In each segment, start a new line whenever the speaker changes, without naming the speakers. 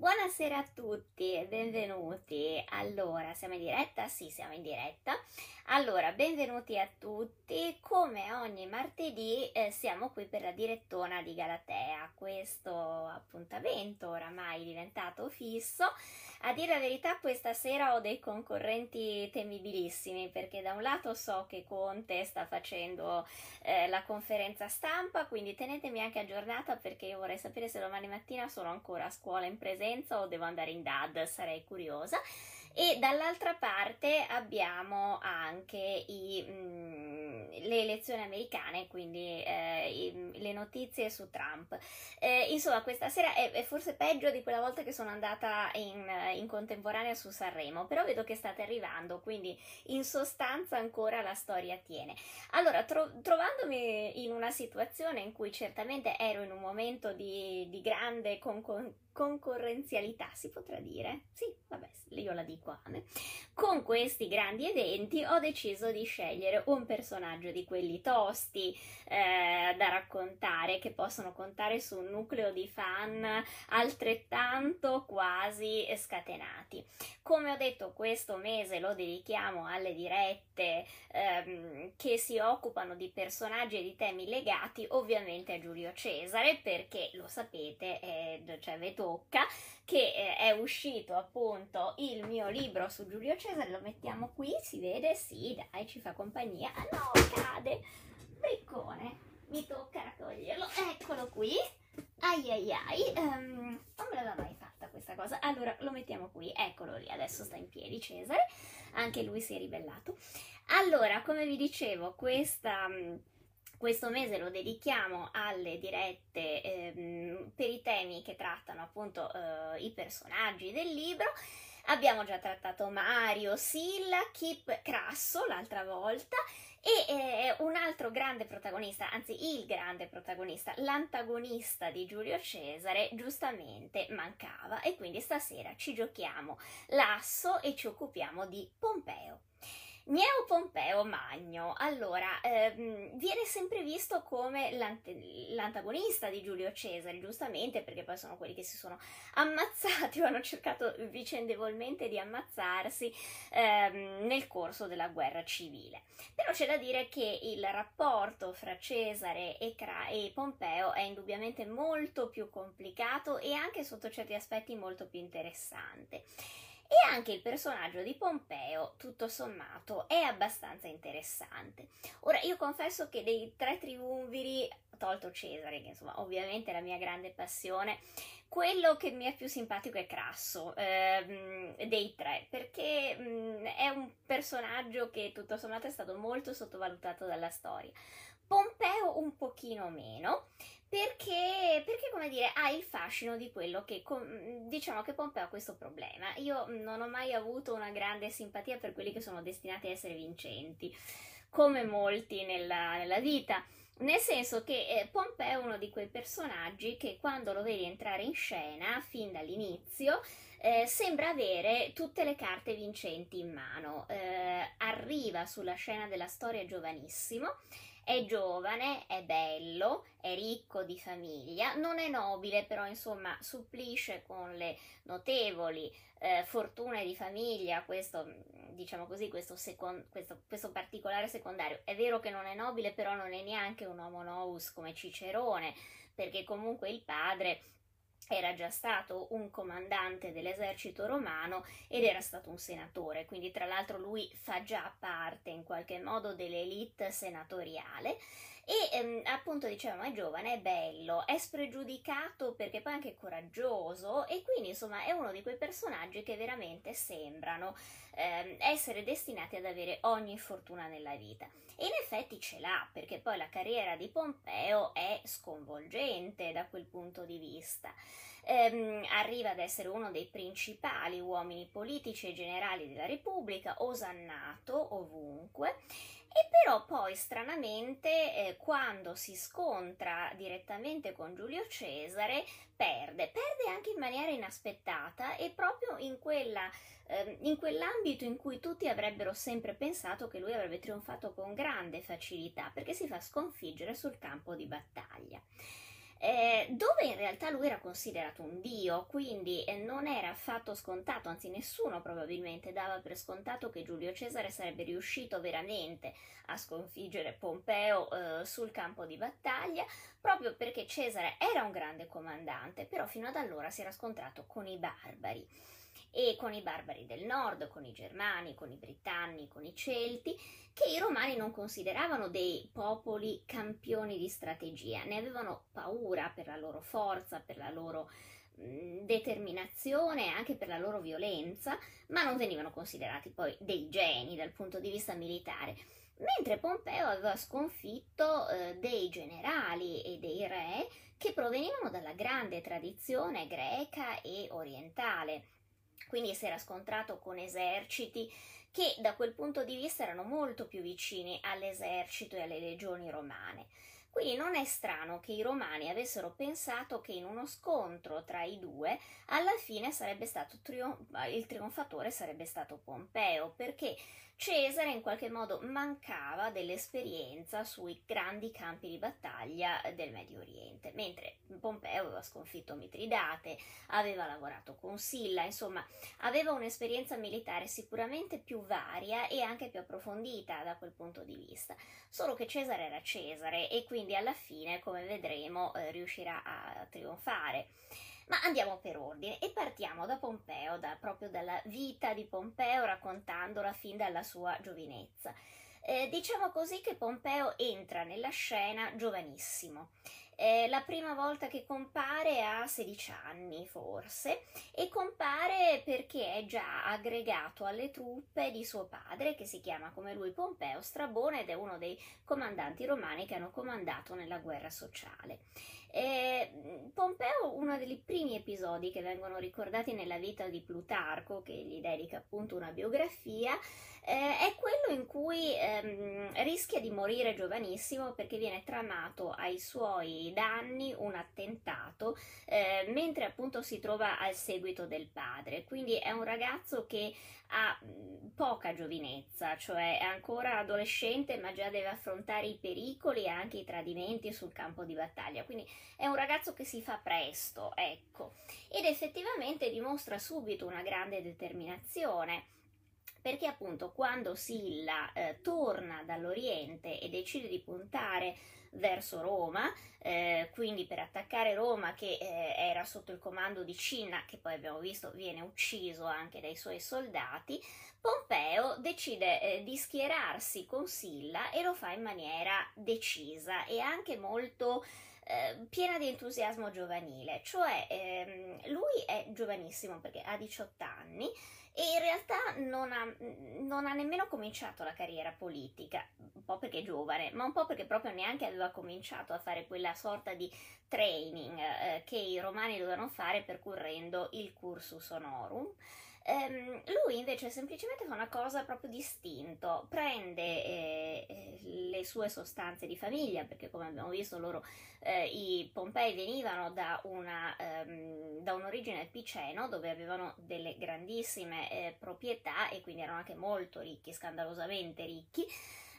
Buonasera a tutti e benvenuti. Allora, siamo in diretta? Sì, siamo in diretta. Allora, benvenuti a tutti. Come ogni martedì eh, siamo qui per la direttona di Galatea, questo appuntamento oramai diventato fisso. A dire la verità, questa sera ho dei concorrenti temibilissimi perché da un lato so che Conte sta facendo eh, la conferenza stampa, quindi tenetemi anche aggiornata perché io vorrei sapere se domani mattina sono ancora a scuola in presenza o devo andare in DAD, sarei curiosa. E dall'altra parte abbiamo anche i, mh, mm, le elezioni americane, quindi eh, le notizie su Trump. Eh, insomma, questa sera è, è, forse peggio di quella volta che sono andata in, in, contemporanea su Sanremo, però vedo che state arrivando, quindi in sostanza ancora la storia tiene. Allora, tro- trovandomi in una situazione in cui certamente ero in un momento di, di grande concorrenza, concorrenzialità, si potrà dire? Sì, vabbè, io la dico Ame. Con questi grandi eventi ho deciso di scegliere un personaggio di quelli tosti eh, da raccontare, che possono contare su un nucleo di fan altrettanto quasi scatenati. Come ho detto, questo mese lo dedichiamo alle dirette ehm, che si occupano di personaggi e di temi legati ovviamente a Giulio Cesare, perché lo sapete, eh, cioè vedo tocca, che eh, è uscito appunto il mio libro su Giulio Cesare, lo mettiamo qui, si vede? Sì, dai, ci fa compagnia. Ah no, cade! Briccone, mi tocca raccoglierlo, eccolo qui. Ai ai ai, um, non me l'aveva mai fatta questa cosa. Allora lo mettiamo qui, eccolo lì, adesso sta in piedi Cesare, anche lui si è ribellato. Allora, come vi dicevo, questa questo mese lo dedichiamo alle dirette ehm, per i temi che trattano appunto eh, i personaggi del libro. Abbiamo già trattato Mario, Silla, Kip Crasso l'altra volta e eh, un altro grande protagonista, anzi il grande protagonista, l'antagonista di Giulio Cesare, giustamente mancava e quindi stasera ci giochiamo l'asso e ci occupiamo di Pompeo. Gneo Pompeo Magno, allora, ehm, viene sempre visto come l'antagonista di Giulio Cesare, giustamente, perché poi sono quelli che si sono ammazzati o hanno cercato vicendevolmente di ammazzarsi ehm, nel corso della guerra civile. Però c'è da dire che il rapporto fra Cesare e, Cra- e Pompeo è indubbiamente molto più complicato e anche sotto certi aspetti molto più interessante. E anche il personaggio di Pompeo, tutto sommato, è abbastanza interessante. Ora, io confesso che dei tre triumviri, tolto Cesare, che insomma ovviamente è la mia grande passione, quello che mi è più simpatico è Crasso ehm, dei tre, perché mh, mm, è un personaggio che tutto sommato è stato molto sottovalutato dalla storia. Pompeo un pochino meno, perché, perché, come dire, ha il fascino di quello che, diciamo che Pompeo ha questo problema. Io non ho mai avuto una grande simpatia per quelli che sono destinati a essere vincenti, come molti nella, nella vita. Nel senso che eh, Pompeo è uno di quei personaggi che quando lo vedi entrare in scena, fin dall'inizio, eh, sembra avere tutte le carte vincenti in mano. Eh, arriva sulla scena della storia giovanissimo è giovane, è bello, è ricco di famiglia, non è nobile, però insomma supplisce con le notevoli eh, fortune di famiglia questo, diciamo così, questo, second, questo, questo, particolare secondario. È vero che non è nobile, però non è neanche un homo novus come Cicerone, perché comunque il padre era già stato un comandante dell'esercito romano ed era stato un senatore, quindi tra l'altro lui fa già parte in qualche modo dell'elite senatoriale e ehm, appunto dicevamo è giovane, è bello, è spregiudicato perché poi anche coraggioso e quindi insomma è uno di quei personaggi che veramente sembrano ehm, essere destinati ad avere ogni fortuna nella vita. E in effetti ce l'ha perché poi la carriera di Pompeo è sconvolgente da quel punto di vista. Ehm, arriva ad essere uno dei principali uomini politici e generali della Repubblica, osannato ovunque e però poi stranamente eh, quando si scontra direttamente con Giulio Cesare perde, perde anche in maniera inaspettata e proprio in, quella, eh, in quell'ambito in cui tutti avrebbero sempre pensato che lui avrebbe trionfato con grande facilità perché si fa sconfiggere sul campo di battaglia. Eh, dove in realtà lui era considerato un dio, quindi eh, non era affatto scontato, anzi nessuno probabilmente dava per scontato che Giulio Cesare sarebbe riuscito veramente a sconfiggere Pompeo eh, sul campo di battaglia, proprio perché Cesare era un grande comandante, però fino ad allora si era scontrato con i barbari e con i barbari del nord, con i germani, con i britanni, con i celti, che i romani non consideravano dei popoli campioni di strategia, ne avevano paura per la loro forza, per la loro determinazione anche per la loro violenza, ma non venivano considerati poi dei geni dal punto di vista militare. Mentre Pompeo aveva sconfitto eh, dei generali e dei re che provenivano dalla grande tradizione greca e orientale, quindi si era scontrato con eserciti che da quel punto di vista erano molto più vicini all'esercito e alle legioni romane. Quindi non è strano che i romani avessero pensato che in uno scontro tra i due alla fine sarebbe stato trion- il trionfatore sarebbe stato Pompeo, perché Cesare in qualche modo mancava dell'esperienza sui grandi campi di battaglia del Medio Oriente, mentre Pompeo aveva sconfitto Mitridate, aveva lavorato con Silla, insomma aveva un'esperienza militare sicuramente più varia e anche più approfondita da quel punto di vista, solo che Cesare era Cesare e quindi alla fine, come vedremo, eh, riuscirà a trionfare. Ma andiamo per ordine e partiamo da Pompeo, da, proprio dalla vita di Pompeo, raccontandola fin dalla sua giovinezza. Eh, diciamo così che Pompeo entra nella scena giovanissimo. Eh, la prima volta che compare ha 16 anni forse e compare perché è già aggregato alle truppe di suo padre che si chiama come lui Pompeo Strabone ed è uno dei comandanti romani che hanno comandato nella guerra sociale. Eh, Pompeo, uno dei primi episodi che vengono ricordati nella vita di Plutarco, che gli dedica appunto una biografia, eh, è quello in cui ehm, rischia di morire giovanissimo perché viene tramato ai suoi danni un attentato eh, mentre appunto si trova al seguito del padre. Quindi è un ragazzo che ha poca giovinezza, cioè è ancora adolescente ma già deve affrontare i pericoli e anche i tradimenti sul campo di battaglia. Quindi è un ragazzo che si fa presto, ecco, ed effettivamente dimostra subito una grande determinazione perché appunto quando Silla eh, torna dall'Oriente e decide di puntare verso Roma, eh, quindi per attaccare Roma che eh, era sotto il comando di Cinna, che poi abbiamo visto viene ucciso anche dai suoi soldati, Pompeo decide eh, di schierarsi con Silla e lo fa in maniera decisa e anche molto eh, piena di entusiasmo giovanile, cioè ehm, lui è giovanissimo perché ha 18 anni e in realtà non ha, non ha, nemmeno cominciato la carriera politica, un po' perché è giovane, ma un po' perché proprio neanche aveva cominciato a fare quella sorta di training eh, che i romani dovevano fare percorrendo il cursus honorum. Um, lui invece semplicemente fa una cosa proprio distinto, prende eh, le sue sostanze di famiglia, perché come abbiamo visto loro, eh, i Pompei venivano da, una, um, da un'origine piceno, dove avevano delle grandissime eh, proprietà e quindi erano anche molto ricchi, scandalosamente ricchi.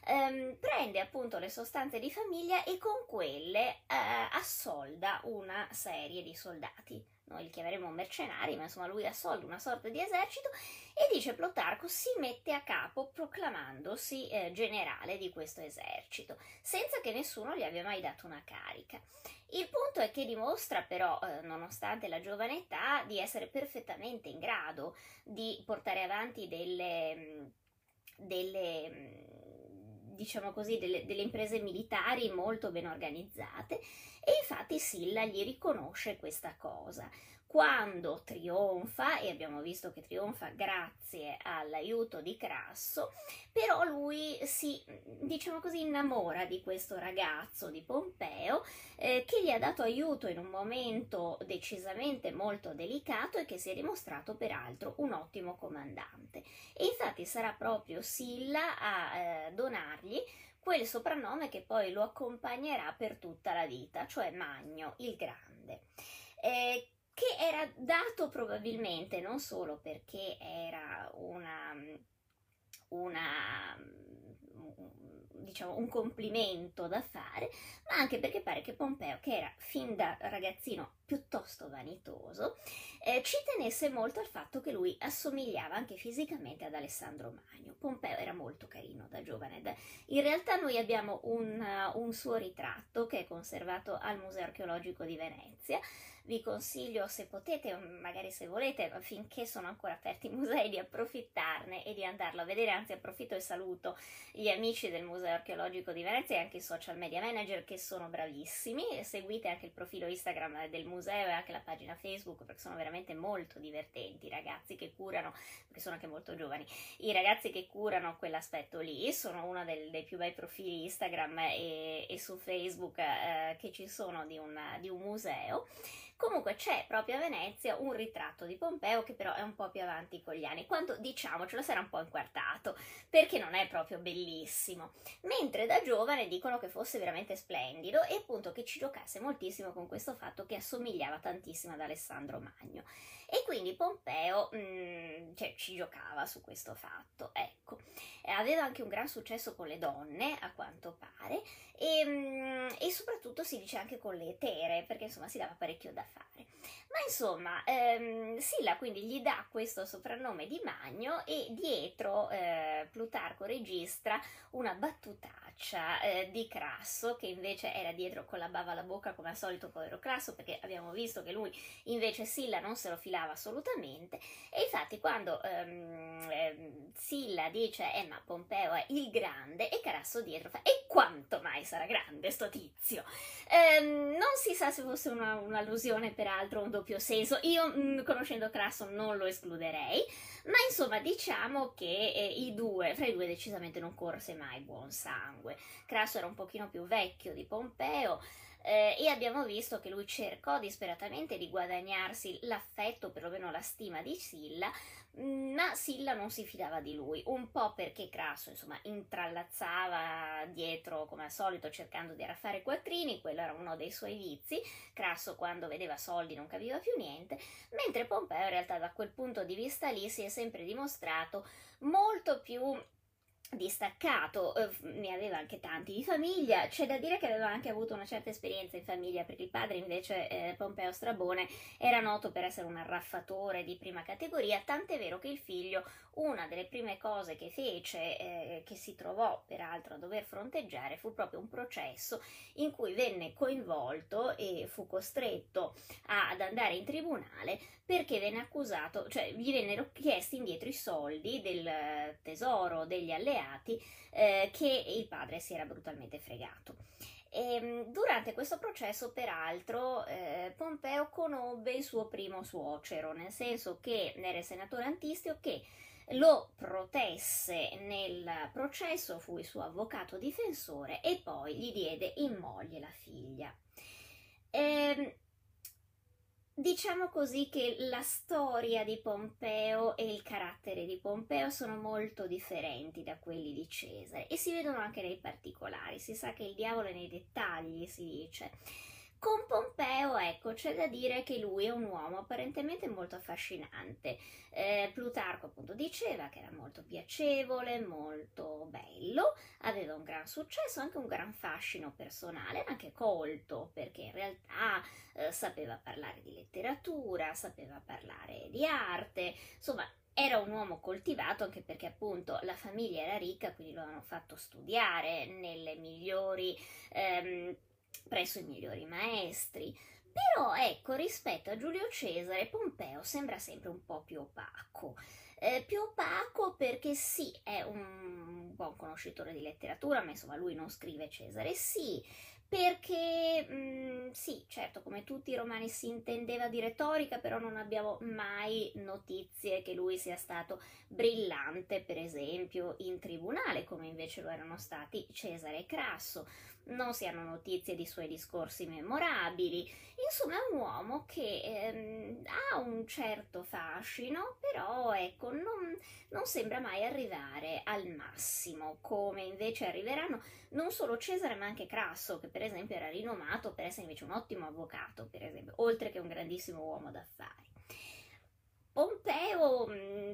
Um, prende appunto le sostanze di famiglia e con quelle eh, assolda una serie di soldati noi li chiameremo mercenari, ma insomma lui assolve una sorta di esercito e dice Plutarco si mette a capo proclamandosi eh, generale di questo esercito, senza che nessuno gli abbia mai dato una carica. Il punto è che dimostra però, eh, nonostante la giovane età, di essere perfettamente in grado di portare avanti delle, delle diciamo così, delle, delle imprese militari molto ben organizzate e infatti Silla gli riconosce questa cosa quando trionfa, e abbiamo visto che trionfa grazie all'aiuto di Crasso, però lui si, diciamo così, innamora di questo ragazzo di Pompeo eh, che gli ha dato aiuto in un momento decisamente molto delicato e che si è dimostrato peraltro un ottimo comandante. E infatti sarà proprio Silla a eh, donargli quel soprannome che poi lo accompagnerà per tutta la vita, cioè Magno il Grande. Eh, che era dato probabilmente non solo perché era una, una diciamo, un complimento da fare, ma anche perché pare che Pompeo, che era fin da ragazzino piuttosto vanitoso, eh, ci tenesse molto al fatto che lui assomigliava anche fisicamente ad Alessandro Magno. Pompeo era molto carino da giovane. In realtà noi abbiamo un, uh, un suo ritratto che è conservato al Museo archeologico di Venezia vi consiglio se potete, magari se volete, finché sono ancora aperti i musei, di approfittarne e di andarlo a vedere, anzi approfitto e saluto gli amici del Museo Archeologico di Venezia e anche i social media manager che sono bravissimi, seguite anche il profilo Instagram del museo e anche la pagina Facebook perché sono veramente molto divertenti i ragazzi che curano, perché sono anche molto giovani, i ragazzi che curano quell'aspetto lì, sono uno del, dei più bei profili Instagram e, e su Facebook eh, che ci sono di, una, di un museo. Comunque c'è proprio a Venezia un ritratto di Pompeo che però è un po' più avanti con gli anni, quando diciamocelo sarà un po' inquartato, perché non è proprio bellissimo. Mentre da giovane dicono che fosse veramente splendido e appunto che ci giocasse moltissimo con questo fatto che assomigliava tantissimo ad Alessandro Magno. E quindi Pompeo mh, mm, cioè, ci giocava su questo fatto, ecco. Aveva anche un gran successo con le donne, a quanto pare, e, mh, mm, e soprattutto si dice anche con le etere, perché insomma si dava parecchio da fare. Ma insomma, ehm, Silla quindi gli dà questo soprannome di Magno e dietro eh, Plutarco registra una battutaccia eh, di Crasso che invece era dietro con la bava alla bocca come al solito povero Crasso perché abbiamo visto che lui invece Silla non se lo filava assolutamente e infatti quando ehm, ehm, Silla dice eh ma Pompeo è il grande e Crasso dietro fa e quanto mai sarà grande sto tizio? Ehm, non si sa se fosse una, un'allusione peraltro un doppio senso. Io, mh, mm, conoscendo Crasso, non lo escluderei, ma insomma, diciamo che eh, i due, fra i due decisamente non corse mai buon sangue. Crasso era un pochino più vecchio di Pompeo. Eh, e abbiamo visto che lui cercò disperatamente di guadagnarsi l'affetto, perlomeno la stima di Silla, ma Silla non si fidava di lui, un po' perché Crasso, insomma, intrallazzava dietro come al solito cercando di arraffare quattrini, quello era uno dei suoi vizi, Crasso quando vedeva soldi non capiva più niente, mentre Pompeo in realtà da quel punto di vista lì si è sempre dimostrato molto più distaccato, eh, ne aveva anche tanti di famiglia, c'è da dire che aveva anche avuto una certa esperienza in famiglia perché il padre invece eh, Pompeo Strabone era noto per essere un arraffatore di prima categoria, tant'è vero che il figlio una delle prime cose che fece, eh, che si trovò peraltro a dover fronteggiare, fu proprio un processo in cui venne coinvolto e fu costretto ad andare in tribunale perché venne accusato, cioè gli vennero chiesti indietro i soldi del tesoro degli alleati eh, che il padre si era brutalmente fregato. E, ehm, durante questo processo, peraltro, eh, Pompeo conobbe il suo primo suocero, nel senso che era il senatore Antistio che lo protesse nel processo, fu il suo avvocato difensore e poi gli diede in moglie la figlia. Eh, Diciamo così che la storia di Pompeo e il carattere di Pompeo sono molto differenti da quelli di Cesare e si vedono anche nei particolari, si sa che il diavolo è nei dettagli, si dice. Con Pompeo, ecco, c'è da dire che lui è un uomo apparentemente molto affascinante. Eh, Plutarco appunto diceva che era molto piacevole, molto bello, aveva un gran successo, anche un gran fascino personale, anche colto, perché in realtà eh, sapeva parlare di letteratura, sapeva parlare di arte, insomma era un uomo coltivato anche perché appunto la famiglia era ricca, quindi lo hanno fatto studiare nelle migliori ehm, presso i migliori maestri. Però ecco, rispetto a Giulio Cesare, Pompeo sembra sempre un po' più opaco. Eh, più opaco perché sì, è un buon conoscitore di letteratura, ma insomma lui non scrive Cesare, sì, perché mh, mm, sì, certo, come tutti i romani si intendeva di retorica, però non abbiamo mai notizie che lui sia stato brillante, per esempio, in tribunale, come invece lo erano stati Cesare e Crasso non si hanno notizie di suoi discorsi memorabili. Insomma, è un uomo che ehm, ha un certo fascino, però ecco, non, non sembra mai arrivare al massimo, come invece arriveranno non solo Cesare ma anche Crasso, che per esempio era rinomato per essere invece un ottimo avvocato, per esempio, oltre che un grandissimo uomo d'affari. Pompeo,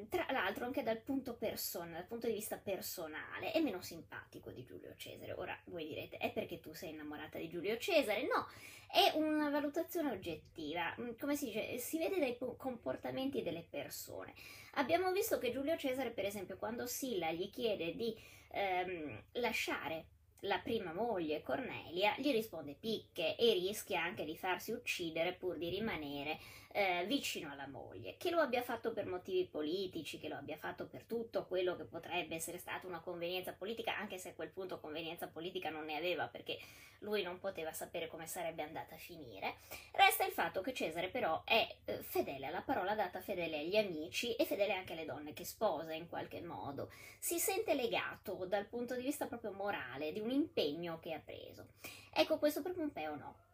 tra l'altro, l'altro anche dal punto, persona, dal punto di vista personale è meno simpatico di Giulio Cesare. Ora voi direte, è perché tu sei innamorata di Giulio Cesare? No, è una valutazione oggettiva, mm, come si dice, si vede dai comportamenti delle persone. Abbiamo visto che Giulio Cesare, per esempio, quando Silla gli chiede di ehm, lasciare la prima moglie, Cornelia, gli risponde picche e rischia anche di farsi uccidere pur di rimanere eh, vicino alla moglie. Che lo abbia fatto per motivi politici, che lo abbia fatto per tutto quello che potrebbe essere stata una convenienza politica, anche se a quel punto convenienza politica non ne aveva perché lui non poteva sapere come sarebbe andata a finire. Resta il fatto che Cesare però è eh, fedele alla parola data, fedele agli amici e fedele anche alle donne che sposa in qualche modo. Si sente legato dal punto di vista proprio morale di un impegno che ha preso. Ecco, questo per Pompeo no.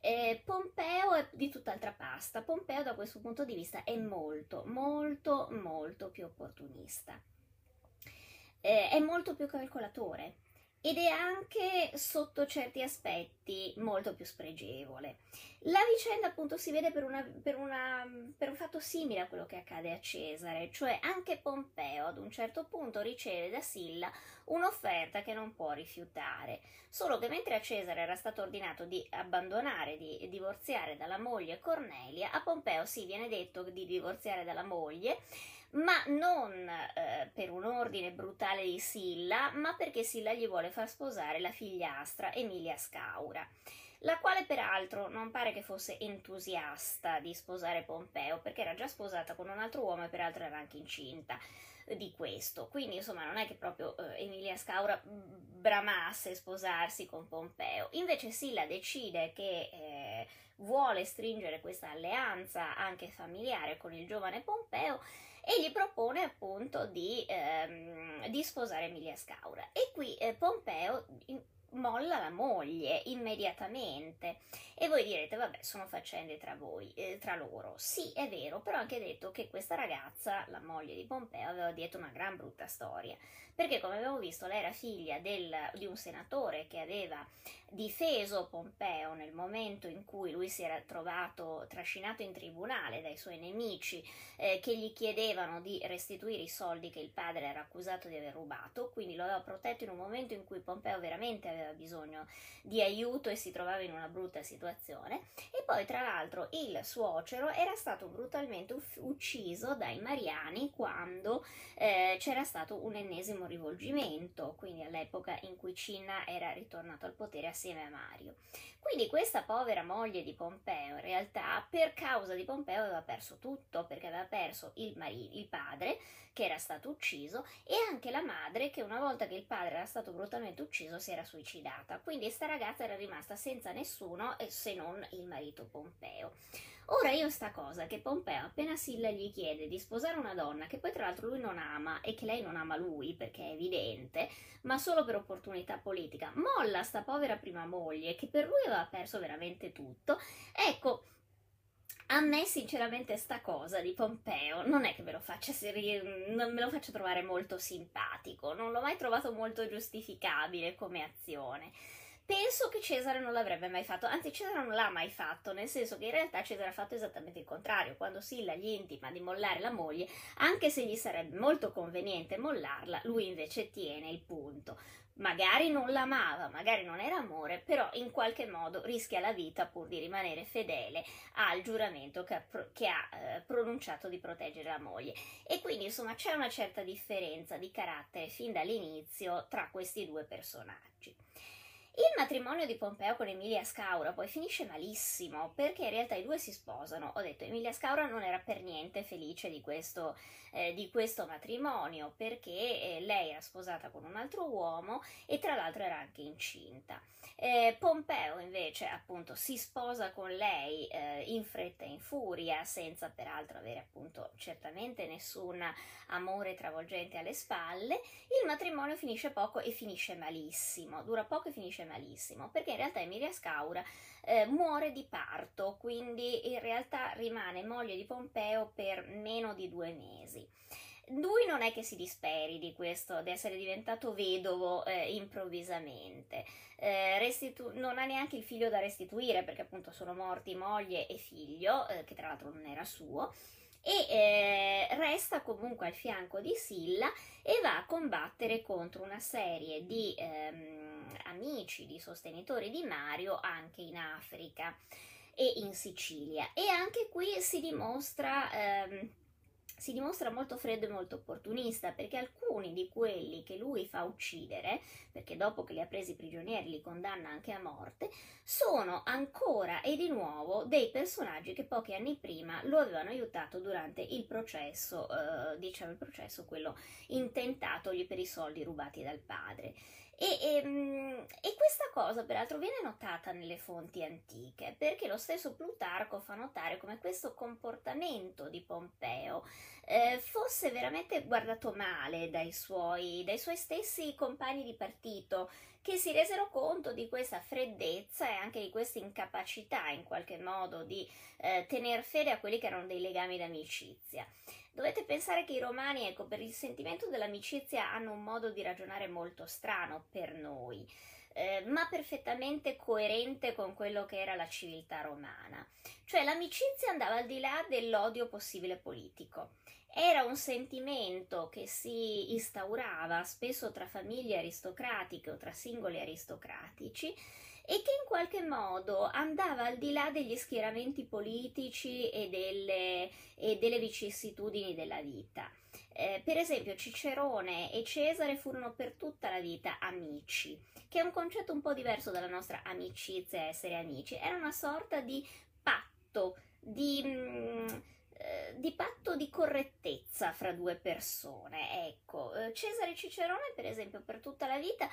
Eh, Pompeo è di tutt'altra pasta. Pompeo da questo punto di vista è molto, molto, molto più opportunista. Eh, è molto più calcolatore ed è anche sotto certi aspetti molto più spregevole. La vicenda appunto si vede per, una, per, una, per, un fatto simile a quello che accade a Cesare, cioè anche Pompeo ad un certo punto riceve da Silla un'offerta che non può rifiutare, solo che mentre a Cesare era stato ordinato di abbandonare, di divorziare dalla moglie Cornelia, a Pompeo si viene detto di divorziare dalla moglie ma non eh, per un ordine brutale di Silla, ma perché Silla gli vuole far sposare la figliastra Emilia Scaura, la quale peraltro non pare che fosse entusiasta di sposare Pompeo, perché era già sposata con un altro uomo e peraltro era anche incinta di questo. Quindi, insomma, non è che proprio eh, Emilia Scaura bramasse sposarsi con Pompeo. Invece Silla decide che eh, vuole stringere questa alleanza anche familiare con il giovane Pompeo e gli propone appunto di, ehm, di sposare Emilia Scaura. E qui eh, Pompeo molla la moglie immediatamente. E voi direte, vabbè, sono faccende tra voi, eh, tra loro. Sì, è vero, però anche detto che questa ragazza, la moglie di Pompeo, aveva dietro una gran brutta storia. Perché, come abbiamo visto, lei era figlia del, di un senatore che aveva difeso Pompeo nel momento in cui lui si era trovato trascinato in tribunale dai suoi nemici eh, che gli chiedevano di restituire i soldi che il padre era accusato di aver rubato, quindi lo aveva protetto in un momento in cui Pompeo veramente aveva bisogno di aiuto e si trovava in una brutta situazione e poi tra l'altro il suocero era stato brutalmente ucciso dai Mariani quando eh, c'era stato un ennesimo rivolgimento, quindi all'epoca in cui Cinna era ritornato al potere assieme a Mario. Quindi questa povera moglie di Pompeo, in realtà, per causa di Pompeo aveva perso tutto, perché aveva perso il, marito, il padre, che era stato ucciso, e anche la madre, che una volta che il padre era stato brutalmente ucciso si era suicidata. Quindi questa ragazza era rimasta senza nessuno se non il marito Pompeo. Ora io sta cosa che Pompeo appena Silla gli chiede di sposare una donna che poi tra l'altro lui non ama e che lei non ama lui perché è evidente, ma solo per opportunità politica, molla sta povera prima moglie che per lui aveva perso veramente tutto. Ecco, a me sinceramente sta cosa di Pompeo non è che me lo faccia, non me lo faccia trovare molto simpatico, non l'ho mai trovato molto giustificabile come azione. Penso che Cesare non l'avrebbe mai fatto, anzi Cesare non l'ha mai fatto, nel senso che in realtà Cesare ha fatto esattamente il contrario, quando Silla gli intima di mollare la moglie, anche se gli sarebbe molto conveniente mollarla, lui invece tiene il punto. Magari non l'amava, magari non era amore, però in qualche modo rischia la vita pur di rimanere fedele al giuramento che ha, che ha eh, pronunciato di proteggere la moglie. E quindi insomma c'è una certa differenza di carattere fin dall'inizio tra questi due personaggi. Il matrimonio di Pompeo con Emilia Scaura poi finisce malissimo perché in realtà i due si sposano. Ho detto Emilia Scaura non era per niente felice di questo, eh, di questo matrimonio perché eh, lei era sposata con un altro uomo e tra l'altro era anche incinta. Eh, Pompeo invece appunto si sposa con lei eh, in fretta e in furia senza peraltro avere appunto certamente nessun amore travolgente alle spalle. Il matrimonio finisce poco e finisce malissimo, dura poco e finisce malissimo, perché in realtà Emilia Scaura eh, muore di parto, quindi in realtà rimane moglie di Pompeo per meno di due mesi. Lui non è che si disperi di questo, di essere diventato vedovo eh, improvvisamente, eh, restitu- non ha neanche il figlio da restituire perché appunto sono morti moglie e figlio, eh, che tra l'altro non era suo, e eh, resta comunque al fianco di Silla e va a combattere contro una serie di ehm, amici, di sostenitori di Mario anche in Africa e in Sicilia. E anche qui si dimostra... Ehm, si dimostra molto freddo e molto opportunista perché alcuni di quelli che lui fa uccidere, perché dopo che li ha presi prigionieri li condanna anche a morte, sono ancora e di nuovo dei personaggi che pochi anni prima lo avevano aiutato durante il processo, eh, diciamo il processo quello intentatogli per i soldi rubati dal padre. E, e, ehm, e, questa cosa peraltro viene notata nelle fonti antiche perché lo stesso Plutarco fa notare come questo comportamento di Pompeo eh, fosse veramente guardato male dai suoi, dai suoi stessi compagni di partito che si resero conto di questa freddezza e anche di questa incapacità in qualche modo di eh, tener fede a quelli che erano dei legami d'amicizia. Dovete pensare che i romani, ecco, per il sentimento dell'amicizia hanno un modo di ragionare molto strano per noi. Eh, ma perfettamente coerente con quello che era la civiltà romana. Cioè l'amicizia andava al di là dell'odio possibile politico. Era un sentimento che si instaurava spesso tra famiglie aristocratiche o tra singoli aristocratici e che in qualche modo andava al di là degli schieramenti politici e delle, e delle vicissitudini della vita. Eh, per esempio Cicerone e Cesare furono per tutta la vita amici, che è un concetto un po' diverso dalla nostra amicizia, essere amici, era una sorta di patto, di... Mm, eh, di patto di correttezza fra due persone. Ecco, eh, Cesare e Cicerone, per esempio, per tutta la vita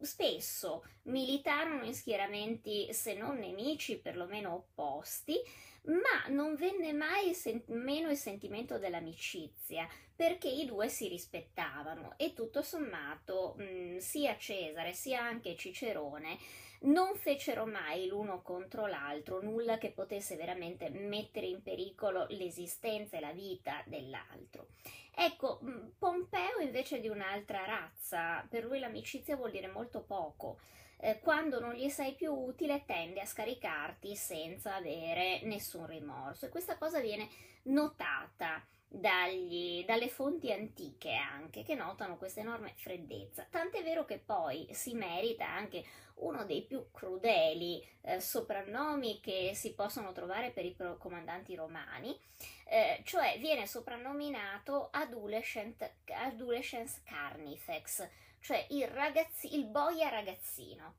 spesso militarono in schieramenti se non nemici, perlomeno opposti, ma non venne mai sen- meno il sentimento dell'amicizia, perché i due si rispettavano e tutto sommato mh, sia Cesare sia anche Cicerone non fecero mai l'uno contro l'altro nulla che potesse veramente mettere in pericolo l'esistenza e la vita dell'altro. Ecco, mm, Pompeo invece è di un'altra razza, per lui l'amicizia vuol dire molto poco. Eh, quando non gli sei più utile tende a scaricarti senza avere nessun rimorso e questa cosa viene notata dagli, dalle fonti antiche anche che notano questa enorme freddezza. Tant'è vero che poi si merita anche uno dei più crudeli eh, soprannomi che si possono trovare per i comandanti romani, eh, cioè viene soprannominato adolescent, adolescence carnifex, cioè il, ragazzi, il boia ragazzino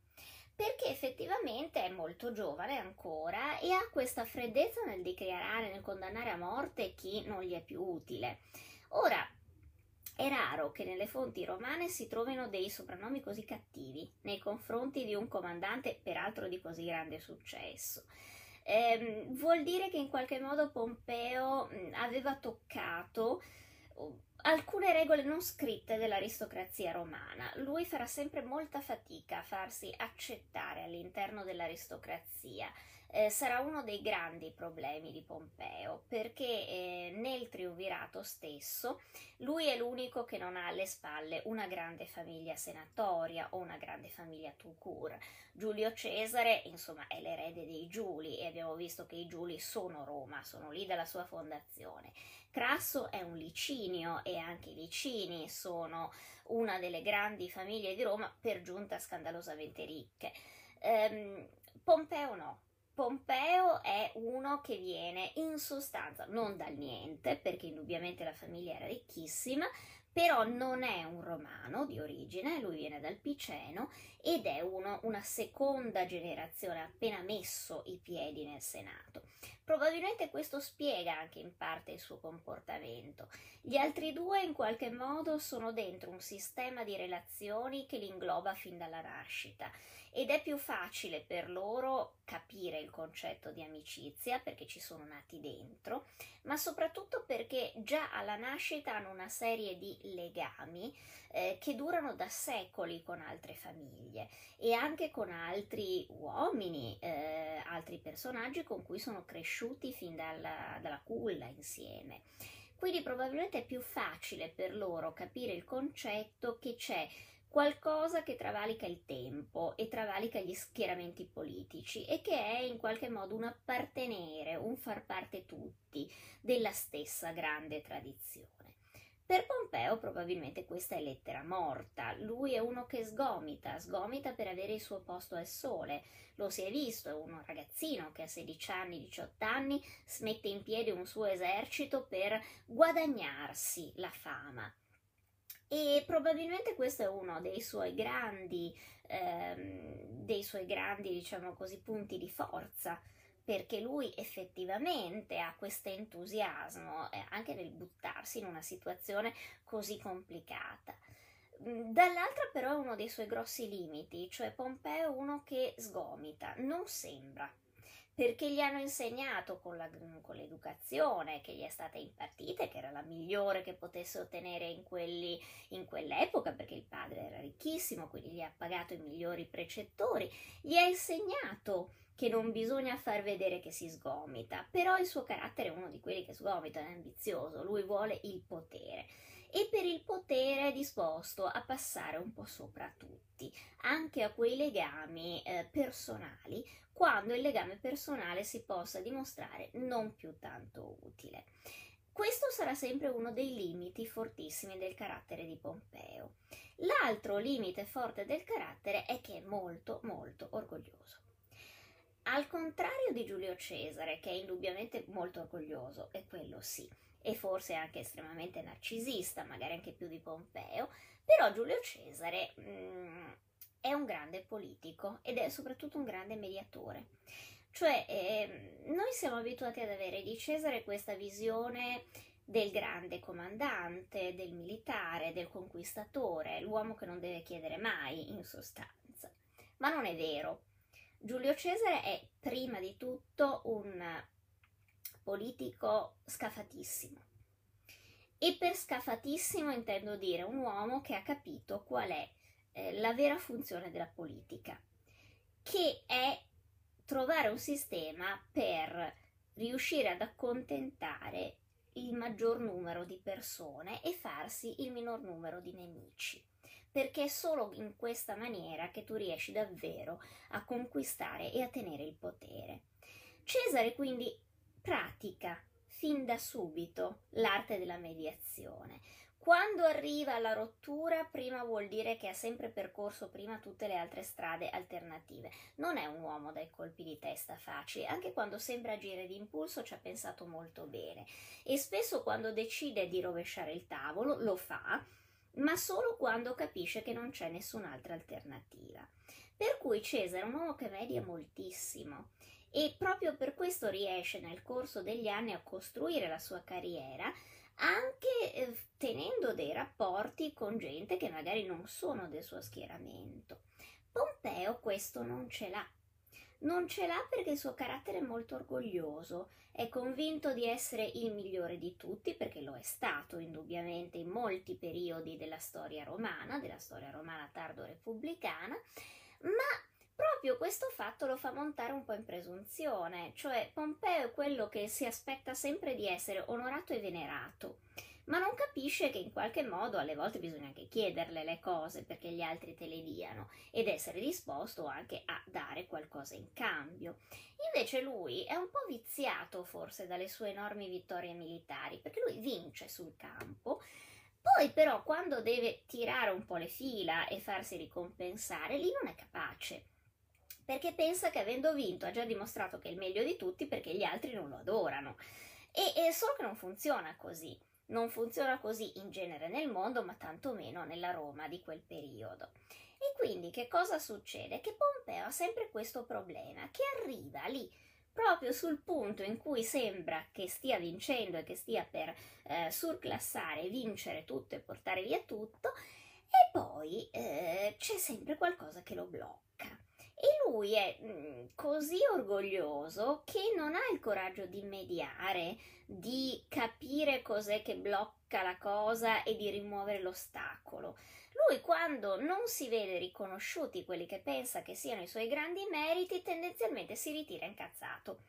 perché effettivamente è molto giovane ancora e ha questa freddezza nel dichiarare, nel condannare a morte chi non gli è più utile. Ora, è raro che nelle fonti romane si trovino dei soprannomi così cattivi nei confronti di un comandante, peraltro di così grande successo. Eh, vuol dire che in qualche modo Pompeo aveva toccato alcune regole non scritte dell'aristocrazia romana. Lui farà sempre molta fatica a farsi accettare all'interno dell'aristocrazia. Eh, sarà uno dei grandi problemi di Pompeo perché eh, nel triunvirato stesso lui è l'unico che non ha alle spalle una grande famiglia senatoria o una grande famiglia tout court. Giulio Cesare, insomma, è l'erede dei Giuli e abbiamo visto che i Giuli sono Roma, sono lì dalla sua fondazione. Crasso è un Licinio e anche i Licini sono una delle grandi famiglie di Roma, per giunta scandalosamente ricche. Ehm, Pompeo no. Pompeo è uno che viene in sostanza non dal niente, perché indubbiamente la famiglia era ricchissima, però non è un romano di origine, lui viene dal Piceno ed è uno, una seconda generazione appena messo i piedi nel Senato. Probabilmente questo spiega anche in parte il suo comportamento. Gli altri due in qualche modo sono dentro un sistema di relazioni che li ingloba fin dalla nascita ed è più facile per loro capire il concetto di amicizia perché ci sono nati dentro, ma soprattutto perché già alla nascita hanno una serie di legami eh, che durano da secoli con altre famiglie e anche con altri uomini, eh, altri personaggi con cui sono cresciuti fin dalla, dalla culla insieme. Quindi probabilmente è più facile per loro capire il concetto che c'è qualcosa che travalica il tempo e travalica gli schieramenti politici e che è in qualche modo un appartenere, un far parte tutti della stessa grande tradizione. Per Pompeo probabilmente questa è lettera morta, lui è uno che sgomita, sgomita per avere il suo posto al sole, lo si è visto, è uno ragazzino che a 16 anni, 18 anni smette in piedi un suo esercito per guadagnarsi la fama. E probabilmente questo è uno dei suoi grandi, ehm, dei suoi grandi, diciamo così, punti di forza perché lui effettivamente ha questo entusiasmo eh, anche nel buttarsi in una situazione così complicata. Mm, dall'altra però è uno dei suoi grossi limiti, cioè Pompeo è uno che sgomita, non sembra, perché gli hanno insegnato con, la, con, l'educazione che gli è stata impartita che era la migliore che potesse ottenere in, quelli, in quell'epoca, perché il padre era ricchissimo, quindi gli ha pagato i migliori precettori, gli ha insegnato che non bisogna far vedere che si sgomita, però il suo carattere è uno di quelli che sgomita, è ambizioso, lui vuole il potere e per il potere è disposto a passare un po' sopra tutti, anche a quei legami eh, personali, quando il legame personale si possa dimostrare non più tanto utile. Questo sarà sempre uno dei limiti fortissimi del carattere di Pompeo. L'altro limite forte del carattere è che è molto molto orgoglioso. Al contrario di Giulio Cesare, che è indubbiamente molto orgoglioso, e quello sì, e forse anche estremamente narcisista, magari anche più di Pompeo, però Giulio Cesare mh, mm, è un grande politico ed è soprattutto un grande mediatore. Cioè, eh, noi siamo abituati ad avere di Cesare questa visione del grande comandante, del militare, del conquistatore, l'uomo che non deve chiedere mai, in sostanza. Ma non è vero. Giulio Cesare è prima di tutto un politico scafatissimo. E per scafatissimo intendo dire un uomo che ha capito qual è eh, la vera funzione della politica, che è trovare un sistema per riuscire ad accontentare il maggior numero di persone e farsi il minor numero di nemici perché è solo in questa maniera che tu riesci davvero a conquistare e a tenere il potere. Cesare quindi pratica fin da subito l'arte della mediazione. Quando arriva alla rottura, prima vuol dire che ha sempre percorso prima tutte le altre strade alternative. Non è un uomo dai colpi di testa facili, anche quando sembra agire di impulso ci ha pensato molto bene e spesso quando decide di rovesciare il tavolo lo fa ma solo quando capisce che non c'è nessun'altra alternativa. Per cui Cesare è un uomo che media moltissimo e proprio per questo riesce nel corso degli anni a costruire la sua carriera anche eh, tenendo dei rapporti con gente che magari non sono del suo schieramento. Pompeo questo non ce l'ha non ce l'ha perché il suo carattere è molto orgoglioso, è convinto di essere il migliore di tutti perché lo è stato indubbiamente in molti periodi della storia romana, della storia romana tardo-repubblicana, ma proprio questo fatto lo fa montare un po' in presunzione, cioè Pompeo è quello che si aspetta sempre di essere onorato e venerato ma non capisce che in qualche modo alle volte bisogna anche chiederle le cose perché gli altri te le diano ed essere disposto anche a dare qualcosa in cambio. Invece lui è un po' viziato forse dalle sue enormi vittorie militari perché lui vince sul campo. Poi però quando deve tirare un po' le fila e farsi ricompensare, lì non è capace perché pensa che avendo vinto ha già dimostrato che è il meglio di tutti perché gli altri non lo adorano. E, e solo che non funziona così. Non funziona così in genere nel mondo, ma tantomeno nella Roma di quel periodo. E quindi che cosa succede? Che Pompeo ha sempre questo problema, che arriva lì proprio sul punto in cui sembra che stia vincendo e che stia per eh, surclassare, vincere tutto e portare via tutto, e poi eh, c'è sempre qualcosa che lo blocca. E lui è mm, così orgoglioso che non ha il coraggio di mediare, di capire cos'è che blocca la cosa e di rimuovere l'ostacolo. Lui quando non si vede riconosciuti quelli che pensa che siano i suoi grandi meriti, tendenzialmente si ritira incazzato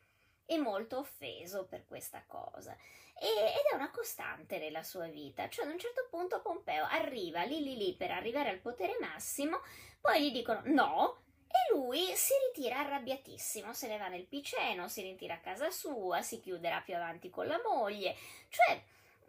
e molto offeso per questa cosa. E, ed è una costante nella sua vita, cioè ad un certo punto Pompeo arriva lì lì lì per arrivare al potere massimo, poi gli dicono no, e lui si ritira arrabbiatissimo, se ne va nel Piceno, si ritira a casa sua, si chiuderà più avanti con la moglie, cioè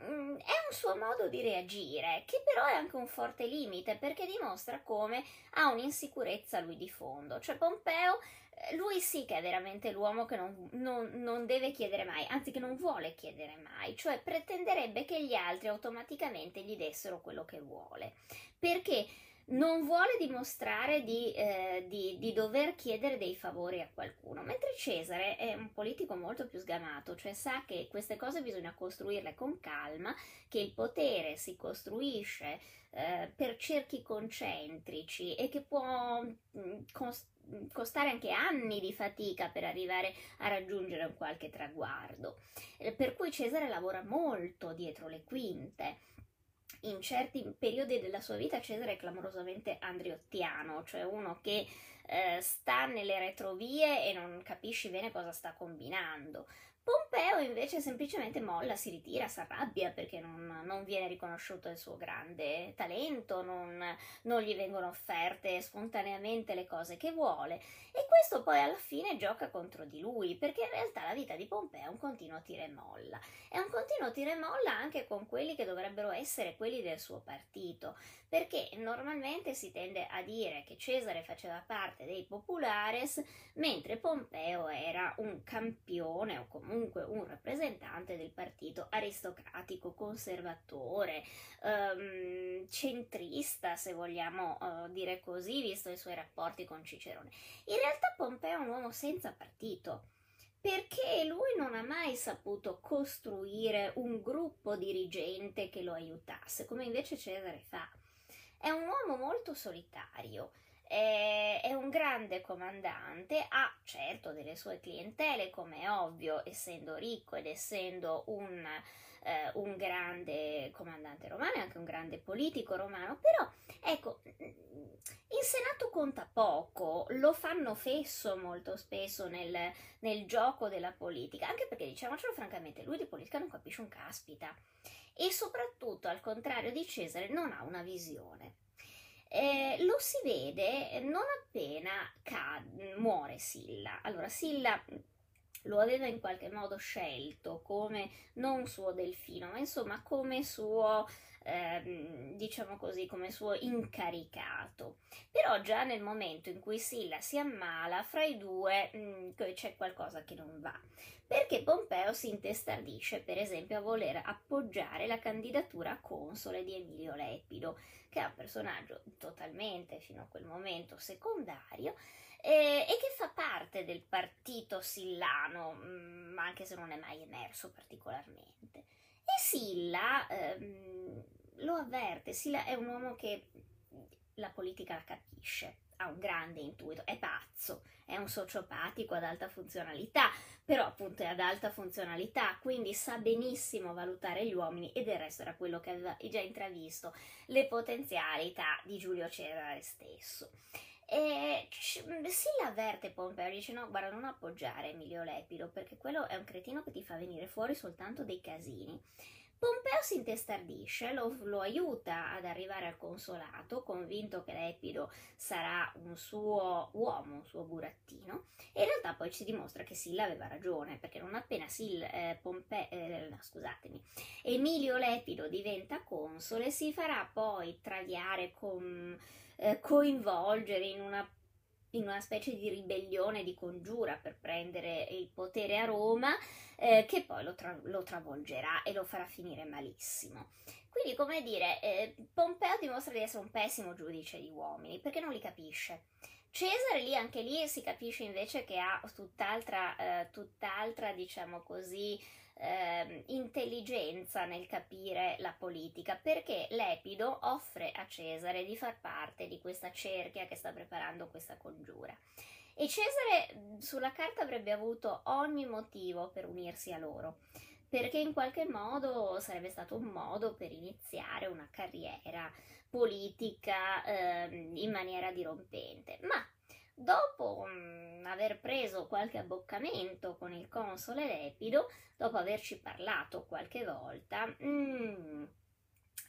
mm, è un suo modo di reagire, che però è anche un forte limite perché dimostra come ha un'insicurezza lui di fondo. Cioè Pompeo, eh, lui sì che è veramente l'uomo che non, non, non deve chiedere mai, anzi che non vuole chiedere mai, cioè pretenderebbe che gli altri automaticamente gli dessero quello che vuole. Perché? Non vuole dimostrare di, eh, di, di, dover chiedere dei favori a qualcuno, mentre Cesare è un politico molto più sgamato, cioè sa che queste cose bisogna costruirle con calma, che il potere si costruisce eh, per cerchi concentrici e che può mm, cost- costare anche anni di fatica per arrivare a raggiungere un qualche traguardo. Eh, per cui Cesare lavora molto dietro le quinte in certi periodi della sua vita Cesare è clamorosamente andriottiano, cioè uno che eh, sta nelle retrovie e non capisci bene cosa sta combinando. Pompeo invece semplicemente molla, si ritira, si arrabbia perché non, non, viene riconosciuto il suo grande talento, non, non, gli vengono offerte spontaneamente le cose che vuole e questo poi alla fine gioca contro di lui perché in realtà la vita di Pompeo è un continuo tira e molla. È un continuo tira e molla anche con quelli che dovrebbero essere quelli del suo partito perché normalmente si tende a dire che Cesare faceva parte dei populares mentre Pompeo era un campione o comunque comunque un rappresentante del partito aristocratico, conservatore, ehm, centrista, se vogliamo eh, dire così, visto i suoi rapporti con Cicerone. In realtà Pompeo è un uomo senza partito perché lui non ha mai saputo costruire un gruppo dirigente che lo aiutasse, come invece Cesare fa. È un uomo molto solitario è, è un grande comandante, ha certo delle sue clientele, come è ovvio, essendo ricco ed essendo un, eh, un grande comandante romano e anche un grande politico romano, però ecco, in Senato conta poco, lo fanno fesso molto spesso nel, nel gioco della politica, anche perché diciamocelo francamente, lui di politica non capisce un caspita e soprattutto al contrario di Cesare non ha una visione. Eh, lo si vede non appena cade, muore Silla. Allora, Silla lo aveva in qualche modo scelto come non suo delfino, ma insomma come suo, ehm, diciamo così, come suo incaricato. Però già nel momento in cui Silla si ammala, fra i due mh, mm, c'è qualcosa che non va. Perché Pompeo si intestardisce, per esempio, a voler appoggiare la candidatura a console di Emilio Lepido, che è un personaggio totalmente fino a quel momento secondario eh, e che fa parte del partito sillano, mh, mm, anche se non è mai emerso particolarmente. E Silla ehm, lo avverte, Silla è un uomo che la politica la capisce, ha un grande intuito, è pazzo, è un sociopatico ad alta funzionalità, però appunto è ad alta funzionalità, quindi sa benissimo valutare gli uomini e del resto era quello che aveva già intravisto le potenzialità di Giulio Cesare stesso. E si l'avverte Pompeo, dice no, guarda non appoggiare Emilio Lepido perché quello è un cretino che ti fa venire fuori soltanto dei casini. Pompeo si intestardisce, lo, lo, aiuta ad arrivare al consolato, convinto che Lepido sarà un suo uomo, un suo burattino, e in realtà poi ci dimostra che Silla aveva ragione, perché non appena Sil, eh, Pompe, eh, no, Emilio Lepido diventa console, si farà poi traviare con, eh, coinvolgere in una in una specie di ribellione, di congiura per prendere il potere a Roma, eh, che poi lo, tra- lo, travolgerà e lo farà finire malissimo. Quindi, come dire, eh, Pompeo dimostra di essere un pessimo giudice di uomini, perché non li capisce. Cesare lì, anche lì, si capisce invece che ha tutt'altra, eh, tutt'altra diciamo così, eh, intelligenza nel capire la politica, perché Lepido offre a Cesare di far parte di questa cerchia che sta preparando questa congiura. E Cesare sulla carta avrebbe avuto ogni motivo per unirsi a loro, perché in qualche modo sarebbe stato un modo per iniziare una carriera politica eh, in maniera dirompente. Ma Dopo mh, mm, aver preso qualche abboccamento con il console Lepido, dopo averci parlato qualche volta, mh, mm,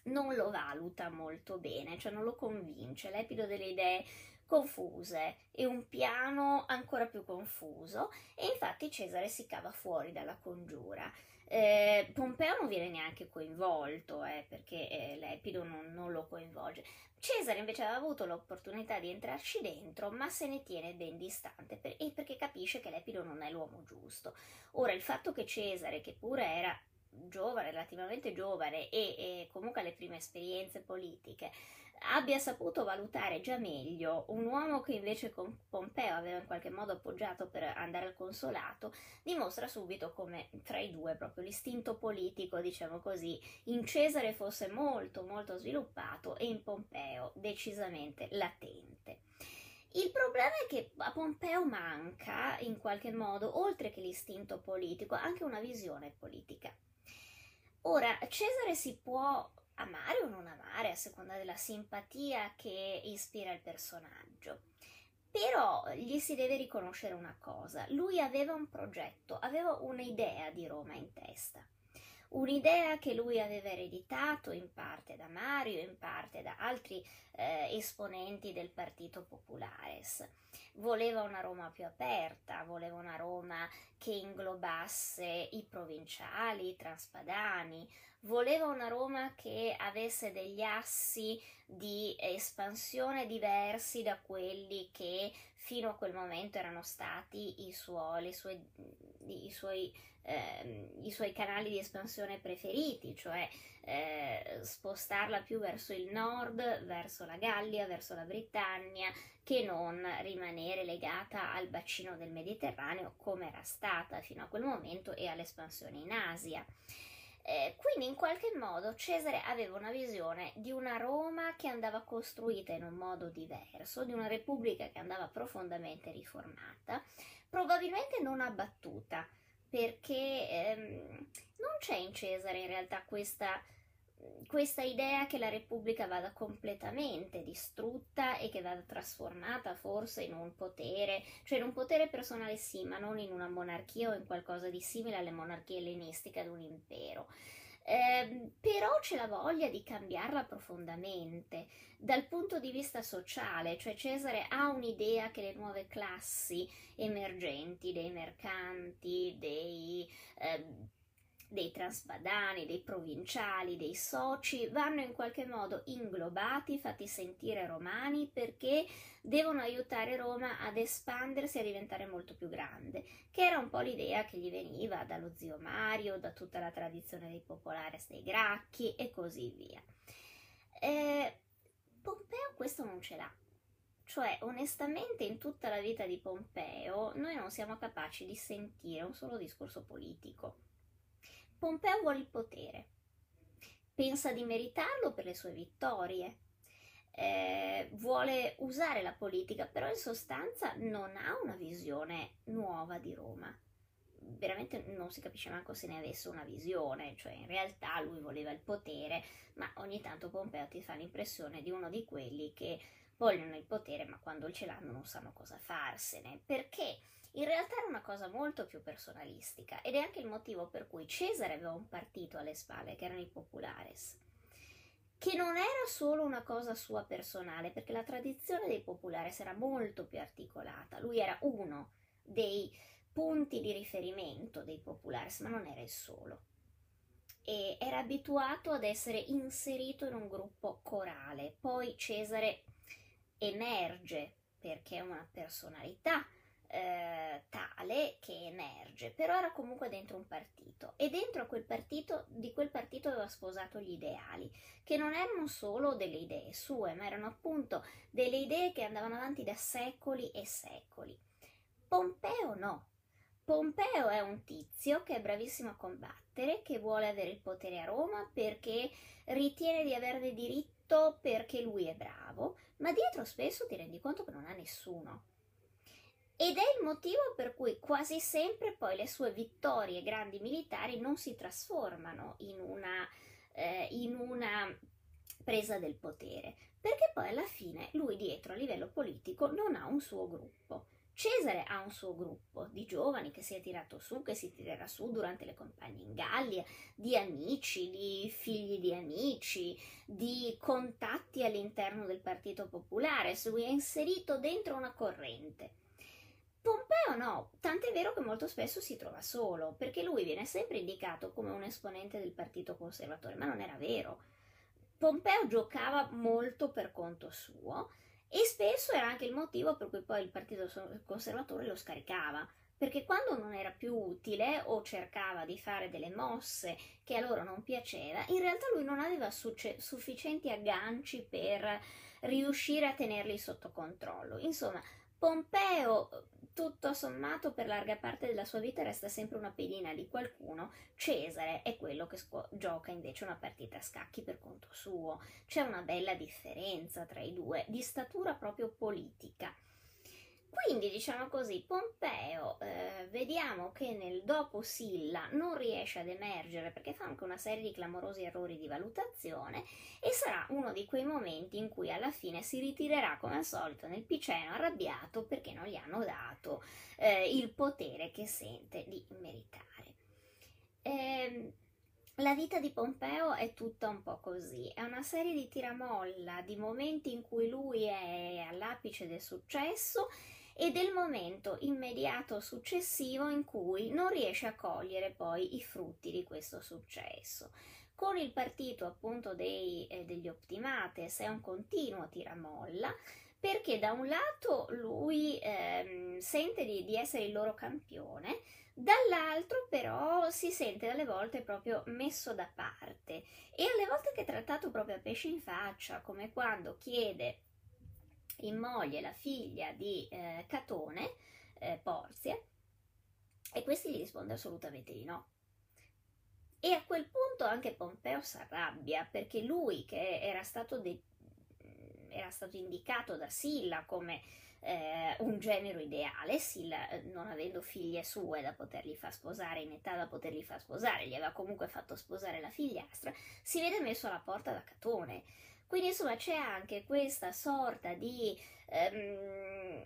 non lo valuta molto bene, cioè non lo convince. Lepido delle idee confuse e un piano ancora più confuso e infatti Cesare si cava fuori dalla congiura. Eh, Pompeo non viene neanche coinvolto eh, perché eh, Lepido non, non, lo coinvolge. Cesare invece aveva avuto l'opportunità di entrarci dentro, ma se ne tiene ben distante per, e perché capisce che Lepido non è l'uomo giusto. Ora, il fatto che Cesare, che pure era giovane, relativamente giovane e, e comunque alle prime esperienze politiche, abbia saputo valutare già meglio un uomo che invece con Pompeo aveva in qualche modo appoggiato per andare al consolato, dimostra subito come tra i due proprio l'istinto politico, diciamo così, in Cesare fosse molto molto sviluppato e in Pompeo decisamente latente. Il problema è che a Pompeo manca in qualche modo, oltre che l'istinto politico, anche una visione politica. Ora, Cesare si può amare o non amare a seconda della simpatia che ispira il personaggio. Però gli si deve riconoscere una cosa, lui aveva un progetto, aveva un'idea di Roma in testa, un'idea che lui aveva ereditato in parte da Mario, in parte da altri eh, esponenti del Partito Populares. Voleva una Roma più aperta, voleva una Roma che inglobasse i provinciali, i transpadani, voleva una Roma che avesse degli assi di espansione diversi da quelli che fino a quel momento erano stati i suoi, sue, i suoi, eh, i suoi canali di espansione preferiti, cioè eh, spostarla più verso il nord, verso la Gallia, verso la Britannia, che non rimanere legata al bacino del Mediterraneo come era stata fino a quel momento e all'espansione in Asia. Eh, quindi in qualche modo Cesare aveva una visione di una Roma che andava costruita in un modo diverso, di una repubblica che andava profondamente riformata, probabilmente non abbattuta, perché ehm, non c'è in Cesare in realtà questa questa idea che la Repubblica vada completamente distrutta e che vada trasformata forse in un potere, cioè in un potere personale sì, ma non in una monarchia o in qualcosa di simile alle monarchie ellenistiche ad un impero. Eh, però c'è la voglia di cambiarla profondamente dal punto di vista sociale, cioè Cesare ha un'idea che le nuove classi emergenti dei mercanti, dei eh, dei transpadani, dei provinciali, dei soci, vanno in qualche modo inglobati, fatti sentire romani perché devono aiutare Roma ad espandersi e a diventare molto più grande, che era un po' l'idea che gli veniva dallo zio Mario, da tutta la tradizione dei popolares dei Gracchi e così via. Eh, Pompeo questo non ce l'ha. Cioè, onestamente, in tutta la vita di Pompeo, noi non siamo capaci di sentire un solo discorso politico Pompeo vuole il potere, pensa di meritarlo per le sue vittorie, eh, vuole usare la politica, però in sostanza non ha una visione nuova di Roma. Veramente non si capisce manco se ne avesse una visione, cioè in realtà lui voleva il potere, ma ogni tanto Pompeo ti fa l'impressione di uno di quelli che vogliono il potere, ma quando ce l'hanno non sanno cosa farsene, perché in realtà era una cosa molto più personalistica ed è anche il motivo per cui Cesare aveva un partito alle spalle, che erano i populares, che non era solo una cosa sua personale, perché la tradizione dei populares era molto più articolata, lui era uno dei punti di riferimento dei populares, ma non era il solo. E era abituato ad essere inserito in un gruppo corale. Poi Cesare emerge perché è una personalità eh, tale che emerge, però era comunque dentro un partito e dentro quel partito, di quel partito aveva sposato gli ideali, che non erano solo delle idee sue, ma erano appunto delle idee che andavano avanti da secoli e secoli. Pompeo no. Pompeo è un tizio che è bravissimo a combattere, che vuole avere il potere a Roma perché ritiene di averne diritto perché lui è bravo, ma dietro spesso ti rendi conto che non ha nessuno ed è il motivo per cui quasi sempre poi le sue vittorie grandi militari non si trasformano in una, eh, in una presa del potere, perché poi alla fine lui dietro a livello politico non ha un suo gruppo. Cesare ha un suo gruppo di giovani che si è tirato su, che si tirerà su durante le campagne in Gallia, di amici, di figli di amici, di contatti all'interno del Partito Popolare, lui è inserito dentro una corrente. Pompeo no, tant'è vero che molto spesso si trova solo, perché lui viene sempre indicato come un esponente del Partito Conservatore, ma non era vero. Pompeo giocava molto per conto suo e spesso era anche il motivo per cui poi il Partito Conservatore lo scaricava, perché quando non era più utile o cercava di fare delle mosse che a loro non piaceva, in realtà lui non aveva succe- sufficienti agganci per riuscire a tenerli sotto controllo. Insomma, Pompeo tutto sommato per larga parte della sua vita resta sempre una pedina di qualcuno, Cesare è quello che scu- gioca invece una partita a scacchi per conto suo. C'è una bella differenza tra i due, di statura proprio politica. Quindi, diciamo così, Pompeo, eh, vediamo che nel dopo Silla non riesce ad emergere perché fa anche una serie di clamorosi errori di valutazione e sarà uno di quei momenti in cui alla fine si ritirerà come al solito nel piceno arrabbiato perché non gli hanno dato eh, il potere che sente di meritare. Eh, la vita di Pompeo è tutta un po' così, è una serie di tiramolla, di momenti in cui lui è all'apice del successo e del momento immediato successivo in cui non riesce a cogliere poi i frutti di questo successo. Con il partito appunto dei, eh, degli Optimates è un continuo tiramolla perché da un lato lui ehm, sente di, di essere il loro campione, dall'altro però si sente dalle volte proprio messo da parte e alle volte che è trattato proprio a pesce in faccia, come quando chiede in moglie la figlia di eh, Catone, eh, Porzia, e questi gli risponde assolutamente di no. E a quel punto anche Pompeo si arrabbia perché lui, che era stato, de- era stato indicato da Silla come eh, un genero ideale, Silla, eh, non avendo figlie sue da poterli far sposare, in età da poterli far sposare, gli aveva comunque fatto sposare la figliastra, si vede messo alla porta da Catone quindi insomma c'è anche questa sorta di, ehm,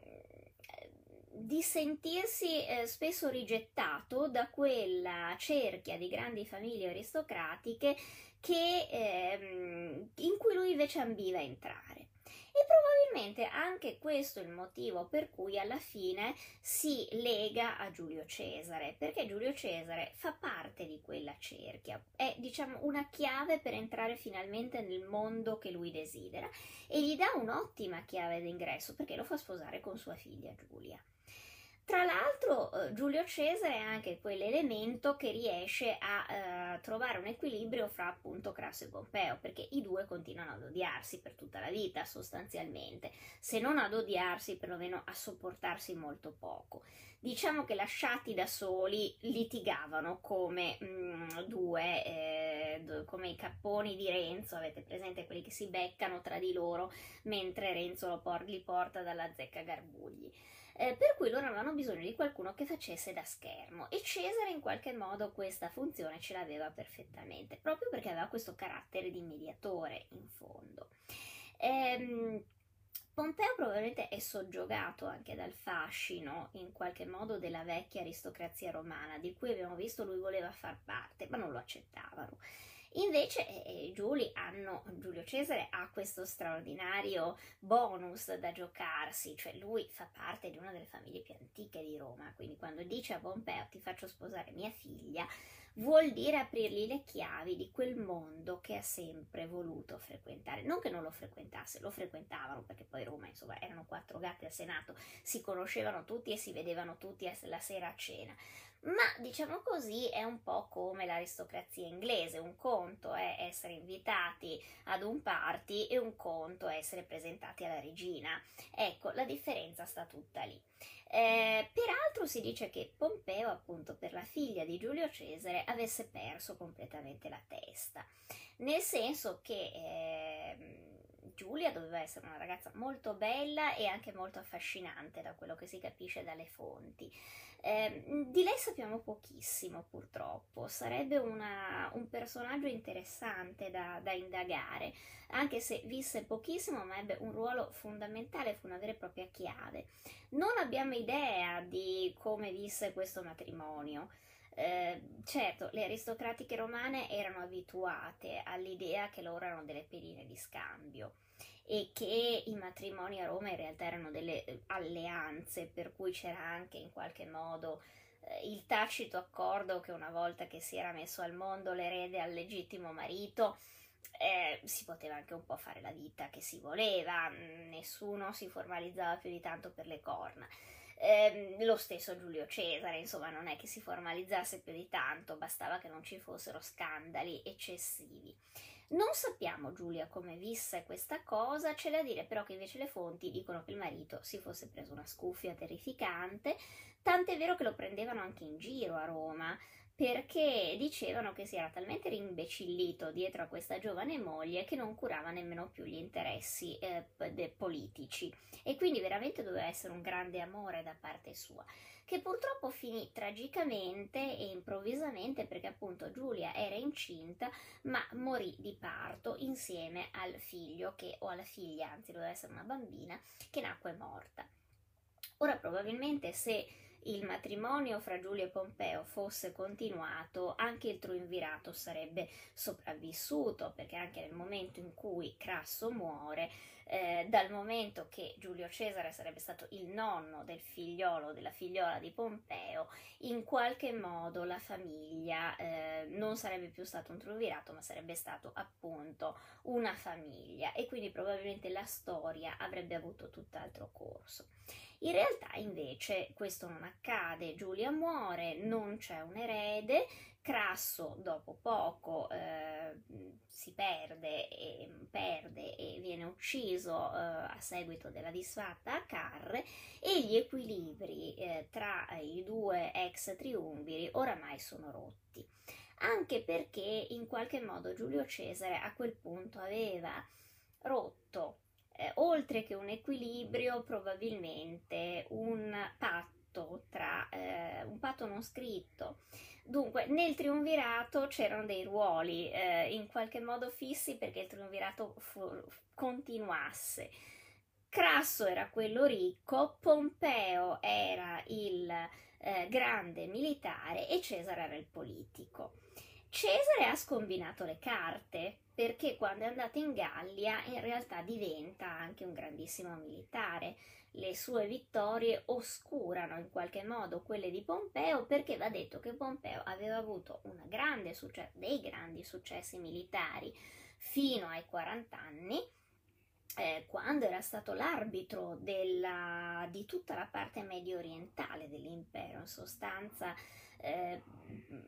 di sentirsi eh, spesso rigettato da quella cerchia di grandi famiglie aristocratiche che, ehm, in cui lui invece ambiva entrare. E probabilmente anche questo è il motivo per cui alla fine si lega a Giulio Cesare, perché Giulio Cesare fa parte di quella cerchia, è diciamo una chiave per entrare finalmente nel mondo che lui desidera e gli dà un'ottima chiave d'ingresso perché lo fa sposare con sua figlia Giulia. Tra l'altro eh, Giulio Cesare è anche quell'elemento che riesce a eh, trovare un equilibrio fra appunto Crasso e Pompeo, perché i due continuano ad odiarsi per tutta la vita sostanzialmente, se non ad odiarsi perlomeno a sopportarsi molto poco. Diciamo che lasciati da soli litigavano come mh, mm, due, eh, come i capponi di Renzo, avete presente quelli che si beccano tra di loro mentre Renzo li porta dalla zecca Garbugli eh, per cui loro avevano bisogno di qualcuno che facesse da schermo e Cesare in qualche modo questa funzione ce l'aveva perfettamente, proprio perché aveva questo carattere di mediatore in fondo. Ehm, Pompeo probabilmente è soggiogato anche dal fascino in qualche modo della vecchia aristocrazia romana, di cui abbiamo visto lui voleva far parte, ma non lo accettavano. Invece eh, Giuli hanno, Giulio Cesare ha questo straordinario bonus da giocarsi, cioè lui fa parte di una delle famiglie più antiche di Roma, quindi quando dice a Pompeo ti faccio sposare mia figlia, vuol dire aprirgli le chiavi di quel mondo che ha sempre voluto frequentare. Non che non lo frequentasse, lo frequentavano perché poi Roma, insomma, erano quattro gatti al Senato, si conoscevano tutti e si vedevano tutti la sera a cena ma diciamo così è un po' come l'aristocrazia inglese, un conto è essere invitati ad un party e un conto è essere presentati alla regina. Ecco, la differenza sta tutta lì. Eh, peraltro si dice che Pompeo, appunto per la figlia di Giulio Cesare, avesse perso completamente la testa, nel senso che eh, Giulia doveva essere una ragazza molto bella e anche molto affascinante da quello che si capisce dalle fonti. Eh, di lei sappiamo pochissimo purtroppo, sarebbe una, un personaggio interessante da, da, indagare, anche se visse pochissimo ma ebbe un ruolo fondamentale, fu una vera e propria chiave. Non abbiamo idea di come visse questo matrimonio. Eh, certo, le aristocratiche romane erano abituate all'idea che loro erano delle pedine di scambio e che i matrimoni a Roma in realtà erano delle eh, alleanze, per cui c'era anche in qualche modo eh, il tacito accordo che una volta che si era messo al mondo l'erede al legittimo marito, eh, si poteva anche un po' fare la vita che si voleva, nessuno si formalizzava più di tanto per le corna. Eh, lo stesso Giulio Cesare, insomma, non è che si formalizzasse più di tanto, bastava che non ci fossero scandali eccessivi. Non sappiamo Giulia come visse questa cosa, c'è da dire però che invece le fonti dicono che il marito si fosse preso una scuffia terrificante, tant'è vero che lo prendevano anche in giro a Roma, perché dicevano che si era talmente rimbecillito dietro a questa giovane moglie che non curava nemmeno più gli interessi eh, politici. E quindi veramente doveva essere un grande amore da parte sua che purtroppo finì tragicamente e improvvisamente perché appunto Giulia era incinta ma morì di parto insieme al figlio che, o alla figlia, anzi doveva essere una bambina, che nacque morta. Ora probabilmente se il matrimonio fra Giulia e Pompeo fosse continuato, anche il triunvirato sarebbe sopravvissuto, perché anche nel momento in cui Crasso muore, eh, dal momento che Giulio Cesare sarebbe stato il nonno del figliolo, della figliola di Pompeo, in qualche modo la famiglia eh, non sarebbe più stato un triunvirato, ma sarebbe stato appunto una famiglia e quindi probabilmente la storia avrebbe avuto tutt'altro corso. In realtà invece questo non accade, Giulia muore, non c'è un erede, Crasso dopo poco eh, si perde e, perde e, viene ucciso eh, a seguito della disfatta a Carre e gli equilibri eh, tra i due ex triumviri oramai sono rotti. Anche perché in qualche modo Giulio Cesare a quel punto aveva rotto eh, oltre che un equilibrio, probabilmente un patto tra eh, un patto non scritto. Dunque, nel triunvirato c'erano dei ruoli eh, in qualche modo fissi perché il triunvirato fu- continuasse. Crasso era quello ricco, Pompeo era il eh, grande militare e Cesare era il politico. Cesare ha scombinato le carte perché quando è andato in Gallia in realtà diventa anche un grandissimo militare. Le sue vittorie oscurano in qualche modo quelle di Pompeo perché va detto che Pompeo aveva avuto succe- dei grandi successi militari fino ai 40 anni eh, quando era stato l'arbitro della, di tutta la parte medio orientale dell'impero, in sostanza eh,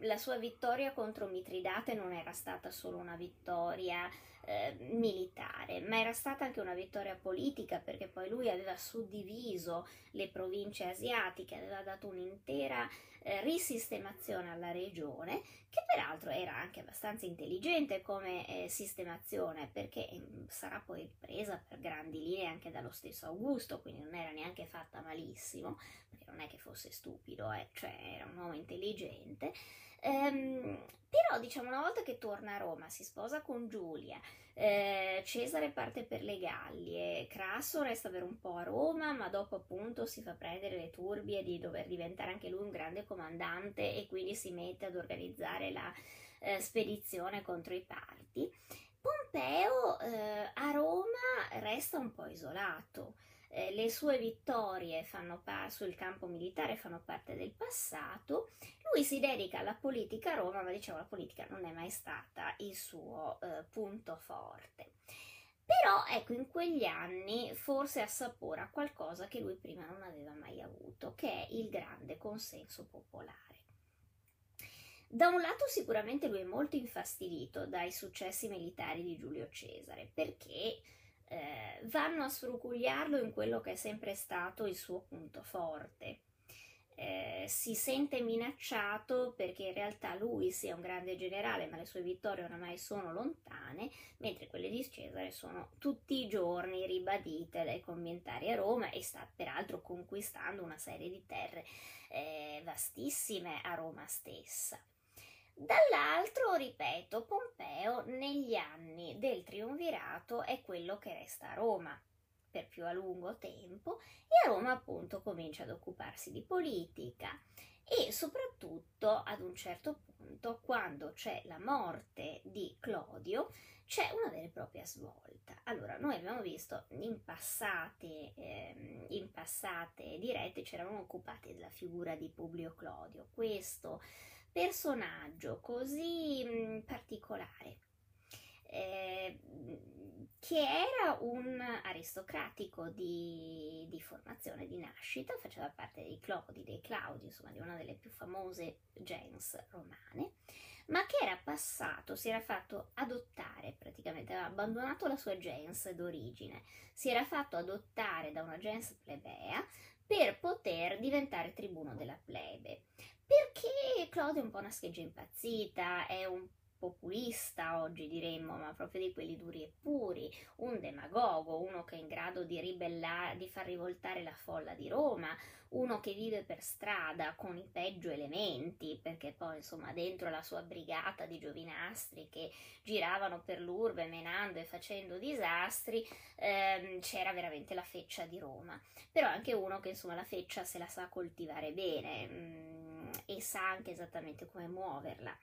la sua vittoria contro Mitridate non era stata solo una vittoria eh, militare, ma era stata anche una vittoria politica perché poi lui aveva suddiviso le province asiatiche, aveva dato un'intera eh, risistemazione alla regione, che peraltro era anche abbastanza intelligente come eh, sistemazione perché eh, sarà poi presa per grandi linee anche dallo stesso Augusto, quindi non era neanche fatta malissimo, perché non è che fosse stupido, eh, cioè era un uomo intelligente. Ehm, però diciamo una volta che torna a Roma si sposa con Giulia, eh, Cesare parte per le Gallie, Crasso resta per un po' a Roma ma dopo appunto si fa prendere le turbie di dover diventare anche lui un grande comandante e quindi si mette ad organizzare la eh, spedizione contro i parti. Pompeo eh, a Roma resta un po' isolato eh, le sue vittorie pa- sul campo militare fanno parte del passato, lui si dedica alla politica a Roma, ma diciamo la politica non è mai stata il suo eh, punto forte. Però ecco, in quegli anni forse assapora qualcosa che lui prima non aveva mai avuto, che è il grande consenso popolare. Da un lato sicuramente lui è molto infastidito dai successi militari di Giulio Cesare, perché eh, vanno a sfrucugliarlo in quello che è sempre stato il suo punto forte. eh, si sente minacciato perché in realtà lui sia un grande generale, ma le sue vittorie oramai sono lontane, mentre quelle di Cesare sono tutti i giorni ribadite dai commentari a Roma e sta peraltro conquistando una serie di terre eh, vastissime a Roma stessa. Dall'altro, ripeto, Pompeo negli anni del triunvirato è quello che resta a Roma per più a lungo tempo e a Roma appunto comincia ad occuparsi di politica e soprattutto ad un certo punto quando c'è la morte di Clodio c'è una vera e propria svolta. Allora, noi abbiamo visto in passate, eh, in passate dirette ci eravamo occupati della figura di Publio Clodio, questo personaggio così mh, mm, particolare. Eh, che era un aristocratico di, di, formazione, di nascita, faceva parte dei Clodi, dei Claudi, insomma di una delle più famose gens romane, ma che era passato, si era fatto adottare praticamente, aveva abbandonato la sua gens d'origine, si era fatto adottare da una gens plebea per poter diventare tribuno della plebe. Perché Claudio è un po' una scheggia impazzita, è un populista oggi diremmo, ma proprio di quelli duri e puri, un demagogo, uno che è in grado di ribellare, di far rivoltare la folla di Roma, uno che vive per strada con i peggio elementi, perché poi insomma dentro la sua brigata di giovinastri che giravano per l'urbe menando e facendo disastri, ehm, c'era veramente la feccia di Roma, però anche uno che insomma la feccia se la sa coltivare bene mm, e sa anche esattamente come muoverla.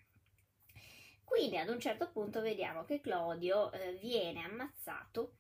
Quindi ad un certo punto vediamo che Clodio eh, viene ammazzato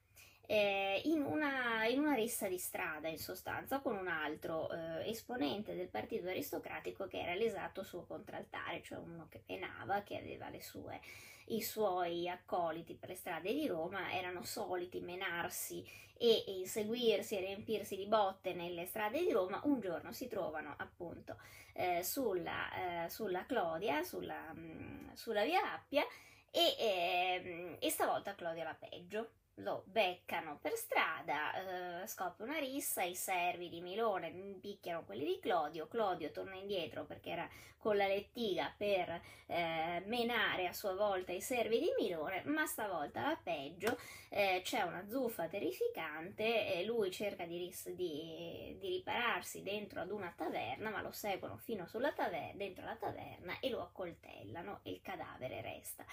eh, in, una, in, una, rissa di strada, in sostanza, con un altro eh, esponente del partito aristocratico che era l'esatto suo contraltare, cioè uno che penava, che aveva le sue i suoi accoliti per le strade di Roma erano soliti menarsi e inseguirsi e riempirsi di botte nelle strade di Roma, un giorno si trovano appunto eh, sulla, eh, sulla, Clodia, sulla, mh, mm, sulla via Appia e, eh, e stavolta Clodia la peggio lo beccano per strada, eh, scopre una rissa, i servi di Milone picchiano quelli di Clodio, Clodio torna indietro perché era con la lettiga per eh, menare a sua volta i servi di Milone, ma stavolta la peggio, eh, c'è una zuffa terrificante e lui cerca di, ris- di, di, ripararsi dentro ad una taverna, ma lo seguono fino sulla taverna, dentro la taverna e lo accoltellano e il cadavere resta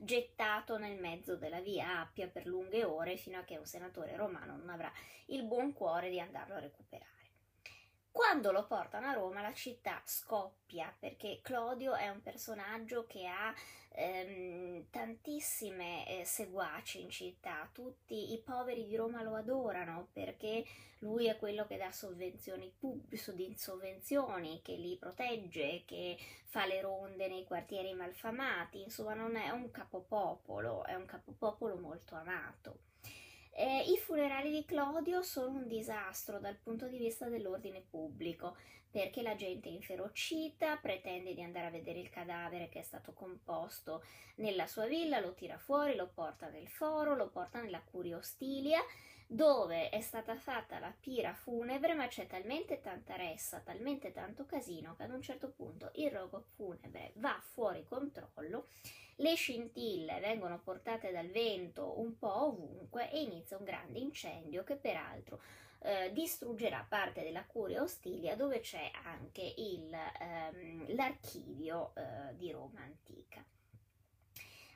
gettato nel mezzo della via Appia per lunghe ore fino a che un senatore romano non avrà il buon cuore di andarlo a recuperare. Quando lo portano a Roma la città scoppia perché Clodio è un personaggio che ha ehm, tantissime eh, seguaci in città, tutti i poveri di Roma lo adorano perché lui è quello che dà sovvenzioni pubbliche, sovvenzioni, che li protegge, che fa le ronde nei quartieri malfamati, insomma non è un capopopolo, è un capopopolo molto amato. Eh, I funerali di Clodio sono un disastro dal punto di vista dell'ordine pubblico, perché la gente è inferocita, pretende di andare a vedere il cadavere che è stato composto nella sua villa, lo tira fuori, lo porta nel foro, lo porta nella curia ostilia, dove è stata fatta la pira funebre, ma c'è talmente tanta ressa, talmente tanto casino che ad un certo punto il rogo funebre va fuori controllo le scintille vengono portate dal vento un po' ovunque e inizia un grande incendio che peraltro eh, distruggerà parte della curia ostilia dove c'è anche il, ehm, l'archivio eh, di Roma antica.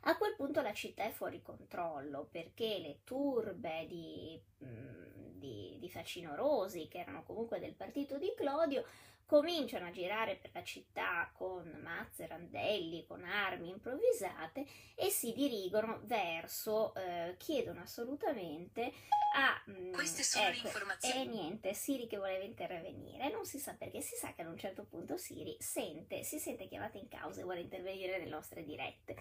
A quel punto la città è fuori controllo perché le turbe di, mm, di, di facinorosi, che erano comunque del partito di Clodio, cominciano a girare per la città con mazze, randelli, con armi improvvisate e si dirigono verso, eh, chiedono assolutamente a...
Mh, mm, Queste sono ecco, le informazioni.
E niente, Siri che voleva intervenire, non si sa perché, si sa che ad un certo punto Siri sente, si sente chiamata in causa e vuole intervenire nelle nostre dirette.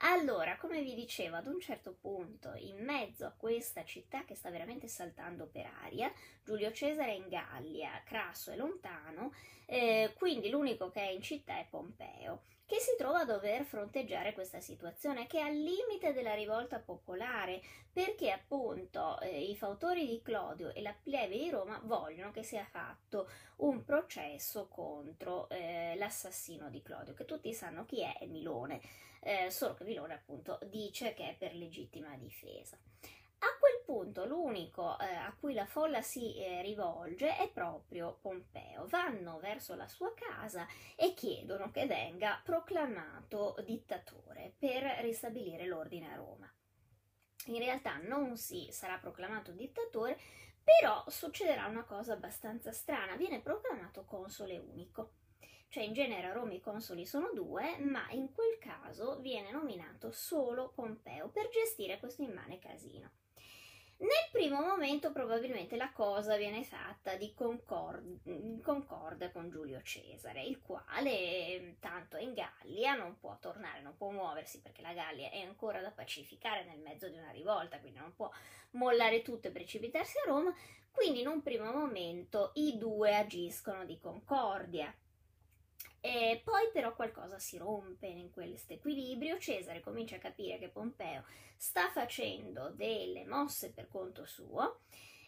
Allora, come vi dicevo, ad un certo punto, in mezzo a questa città che sta veramente saltando per aria, Giulio Cesare è in Gallia, Crasso è lontano, eh, quindi l'unico che è in città è Pompeo. che si trova a dover fronteggiare questa situazione che è al limite della rivolta popolare, perché appunto eh, i fautori di Clodio e la plebe di Roma vogliono che sia fatto un processo contro eh, l'assassino di Clodio, che tutti sanno chi è, è Milone, eh, solo che Milone appunto dice che è per legittima difesa. A quel punto l'unico eh, a cui la folla si eh, rivolge è proprio Pompeo. Vanno verso la sua casa e chiedono che venga proclamato dittatore per ristabilire l'ordine a Roma. In realtà non si sarà proclamato dittatore, però succederà una cosa abbastanza strana, viene proclamato console unico. Cioè in genere a Roma i consoli sono due, ma in quel caso viene nominato solo Pompeo per gestire questo immane casino. Nel primo momento probabilmente la cosa viene fatta di concord- concorde con Giulio Cesare, il quale tanto è in Gallia, non può tornare, non può muoversi perché la Gallia è ancora da pacificare nel mezzo di una rivolta, quindi non può mollare tutto e precipitarsi a Roma, quindi in un primo momento i due agiscono di concordia. E poi però qualcosa si rompe in questo equilibrio, Cesare comincia a capire che Pompeo sta facendo delle mosse per conto suo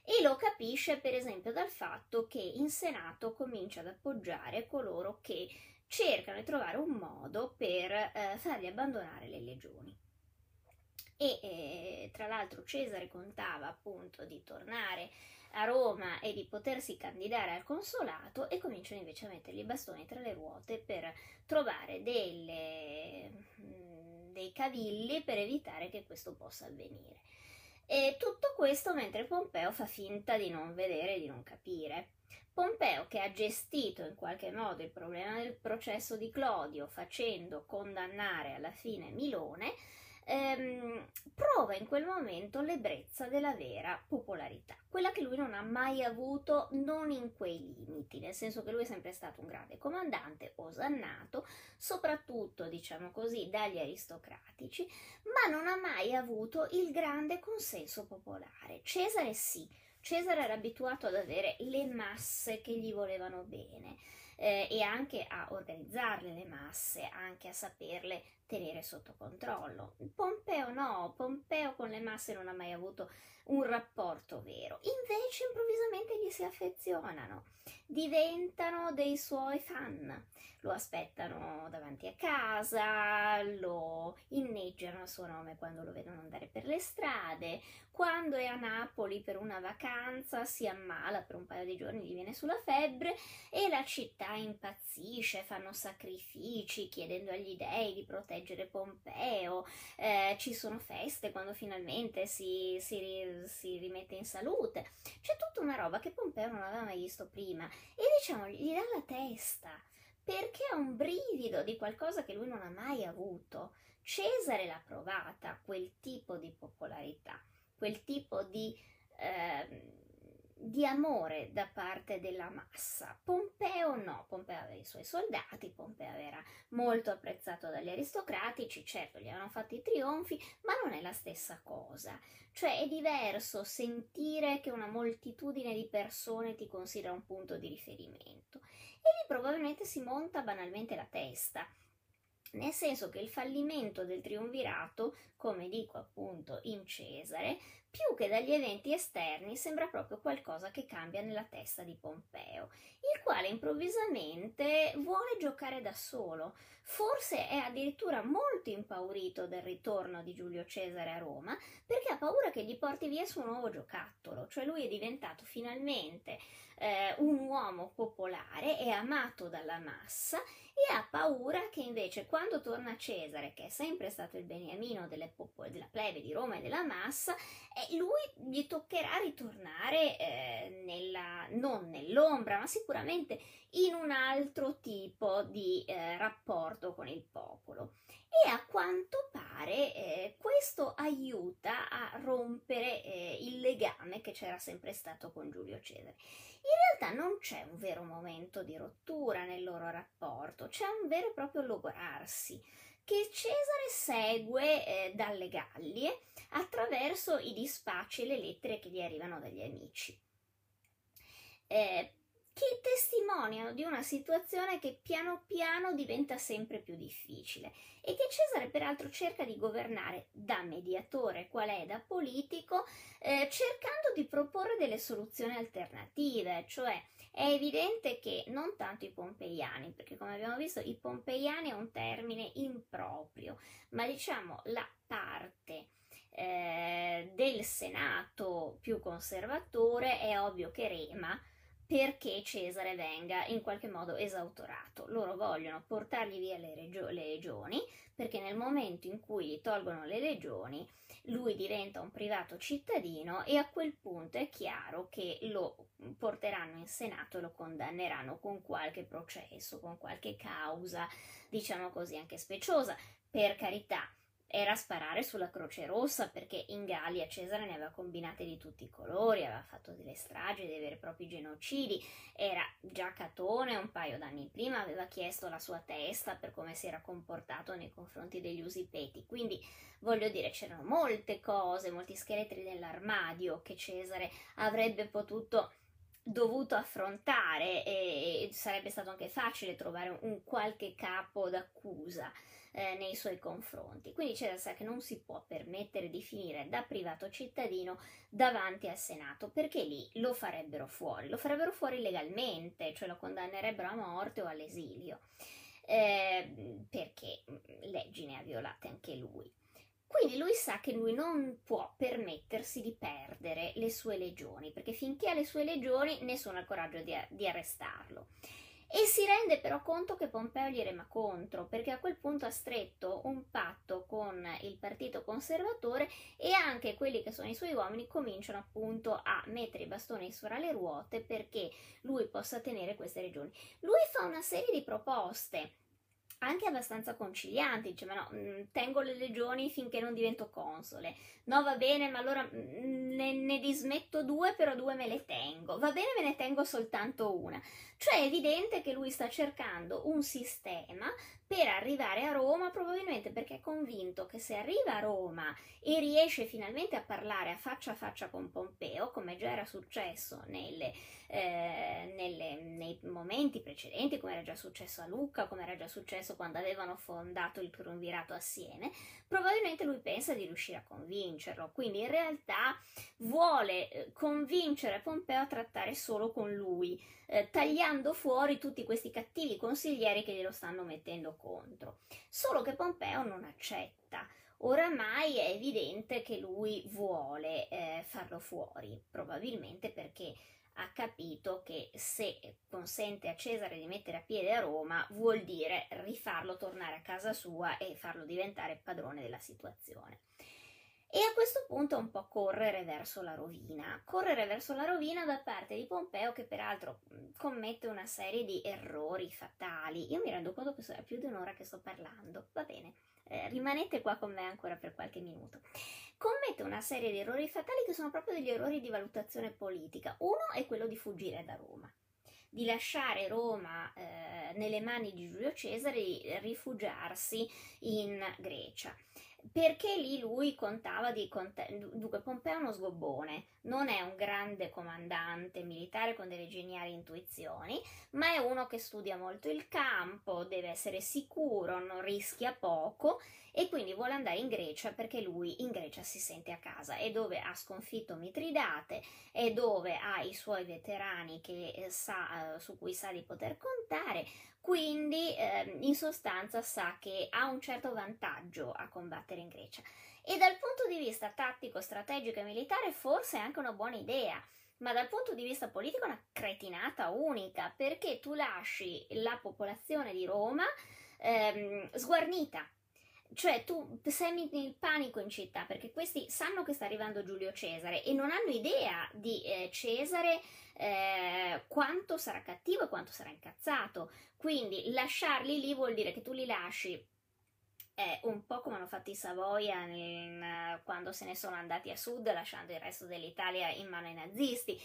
e lo capisce per esempio dal fatto che in Senato comincia ad appoggiare coloro che cercano di trovare un modo per eh, fargli abbandonare le legioni. E eh, tra l'altro Cesare contava appunto di tornare a Roma e di potersi candidare al consolato e cominciano invece a mettergli i bastoni tra le ruote per trovare delle, mm, dei cavilli per evitare che questo possa avvenire. E tutto questo mentre Pompeo fa finta di non vedere e di non capire. Pompeo, che ha gestito in qualche modo il problema del processo di Clodio facendo condannare alla fine Milone, ehm, prova in quel momento l'ebbrezza della vera popolarità, quella che lui non ha mai avuto non in quei limiti, nel senso che lui è sempre stato un grande comandante, osannato, soprattutto diciamo così dagli aristocratici, ma non ha mai avuto il grande consenso popolare. Cesare sì, Cesare era abituato ad avere le masse che gli volevano bene eh, e anche a organizzarle le masse, anche a saperle tenere sotto controllo. Pompeo no, Pompeo con le masse non ha mai avuto un rapporto vero, invece improvvisamente gli si affezionano, diventano dei suoi fan, lo aspettano davanti a casa, lo inneggiano a suo nome quando lo vedono andare per le strade, quando è a Napoli per una vacanza si ammala per un paio di giorni, gli viene sulla febbre e la città impazzisce, fanno sacrifici chiedendo agli dei di proteggere Pompeo, eh, ci sono feste quando finalmente si, si, si rimette in salute, c'è tutta una roba che Pompeo non aveva mai visto prima e diciamo gli dà la testa perché ha un brivido di qualcosa che lui non ha mai avuto. Cesare l'ha provata, quel tipo di popolarità, quel tipo di, eh, di amore da parte della massa. Pompeo no, Pompeo aveva i suoi soldati, Pompeo era molto apprezzato dagli aristocratici, certo gli avevano fatto i trionfi, ma non è la stessa cosa. Cioè è diverso sentire che una moltitudine di persone ti considera un punto di riferimento e lì probabilmente si monta banalmente la testa. Nel senso che il fallimento del triunvirato, come dico appunto in Cesare, più che dagli eventi esterni sembra proprio qualcosa che cambia nella testa di Pompeo, il quale improvvisamente vuole giocare da solo, forse è addirittura molto impaurito del ritorno di Giulio Cesare a Roma, perché ha paura che gli porti via il suo nuovo giocattolo, cioè lui è diventato finalmente eh, un uomo popolare, è amato dalla massa e ha paura che invece quando torna Cesare, che è sempre stato il beniamino popole, della plebe di Roma e della massa, eh, lui gli toccherà ritornare eh, nella, non nell'ombra, ma sicuramente in un altro tipo di eh, rapporto con il popolo. E a quanto pare eh, questo aiuta a rompere eh, il legame che c'era sempre stato con Giulio Cesare. In realtà non c'è un vero momento di rottura nel loro rapporto, c'è un vero e proprio logorarsi che Cesare segue eh, dalle Gallie attraverso i dispacci e le lettere che gli arrivano dagli amici. Eh, che testimoniano di una situazione che piano piano diventa sempre più difficile e che Cesare peraltro cerca di governare da mediatore, qual è? Da politico, eh, cercando di proporre delle soluzioni alternative, cioè è evidente che non tanto i pompeiani, perché come abbiamo visto i pompeiani è un termine improprio, ma diciamo la parte eh, del Senato più conservatore è ovvio che rema perché Cesare venga in qualche modo esautorato. Loro vogliono portargli via le, regio- le legioni perché nel momento in cui gli tolgono le legioni lui diventa un privato cittadino e a quel punto è chiaro che lo porteranno in Senato e lo condanneranno con qualche processo, con qualche causa, diciamo così, anche speciosa. Per carità, era sparare sulla Croce Rossa perché in Gallia Cesare ne aveva combinate di tutti i colori, aveva fatto delle stragi, dei veri e propri genocidi, era già Catone un paio d'anni prima, aveva chiesto la sua testa per come si era comportato nei confronti degli usipeti, quindi voglio dire c'erano molte cose, molti scheletri nell'armadio che Cesare avrebbe potuto dovuto affrontare e sarebbe stato anche facile trovare un qualche capo d'accusa eh, nei suoi confronti. Quindi sa che non si può permettere di finire da privato cittadino davanti al Senato, perché lì lo farebbero fuori, lo farebbero fuori legalmente, cioè lo condannerebbero a morte o all'esilio, eh, perché mm, leggi ne ha violate anche lui. Quindi lui sa che lui non può permettersi di perdere le sue legioni, perché finché ha le sue legioni nessuno ha il coraggio di, di arrestarlo. E si rende però conto che Pompeo gli rema contro, perché a quel punto ha stretto un patto con il partito conservatore e anche quelli che sono i suoi uomini cominciano appunto a mettere i bastoni sopra le ruote perché lui possa tenere queste regioni. Lui fa una serie di proposte anche abbastanza concilianti, dice ma no, mm, tengo le legioni finché non divento console, no va bene ma allora mm, ne, ne, dismetto due però due me le tengo, va bene me ne tengo soltanto una, cioè è evidente che lui sta cercando un sistema per arrivare a Roma, probabilmente perché è convinto che se arriva a Roma e riesce finalmente a parlare a faccia a faccia con Pompeo, come già era successo nelle, eh, nelle, nei momenti precedenti, come era già successo a Lucca, come era già successo quando avevano fondato il triunvirato assieme, probabilmente lui pensa di riuscire a convincerlo, quindi in realtà vuole eh, convincere Pompeo a trattare solo con lui, eh, tagliando fuori tutti questi cattivi consiglieri che glielo stanno mettendo contro. Solo che Pompeo non accetta. Oramai è evidente che lui vuole eh, farlo fuori, probabilmente perché ha capito che se consente a Cesare di mettere a piede a Roma vuol dire rifarlo tornare a casa sua e farlo diventare padrone della situazione. E a questo punto un po' correre verso la rovina, correre verso la rovina da parte di Pompeo che peraltro commette una serie di errori fatali. Io mi rendo conto che è più di un'ora che sto parlando, va bene, eh, rimanete qua con me ancora per qualche minuto. Commette una serie di errori fatali che sono proprio degli errori di valutazione politica. Uno è quello di fuggire da Roma di lasciare Roma eh, nelle mani di Giulio Cesare e rifugiarsi in Grecia perché lì lui contava di cont- dunque Pompeo è uno sgobbone, non è un grande comandante militare con delle geniali intuizioni, ma è uno che studia molto il campo, deve essere sicuro, non rischia poco e quindi vuole andare in Grecia perché lui in Grecia si sente a casa, è dove ha sconfitto Mitridate, è dove ha i suoi veterani sa, eh, su cui sa di poter contare, quindi eh, in sostanza sa che ha un certo vantaggio a combattere in Grecia. E dal punto di vista tattico, strategico e militare forse è anche una buona idea, ma dal punto di vista politico è una cretinata unica, perché tu lasci la popolazione di Roma ehm, sguarnita. Cioè tu semi il panico in città perché questi sanno che sta arrivando Giulio Cesare e non hanno idea di eh, Cesare eh, quanto sarà cattivo e quanto sarà incazzato. Quindi lasciarli lì vuol dire che tu li lasci è un po' come hanno fatto i Savoia nel, quando se ne sono andati a sud lasciando il resto dell'Italia in mano ai nazisti.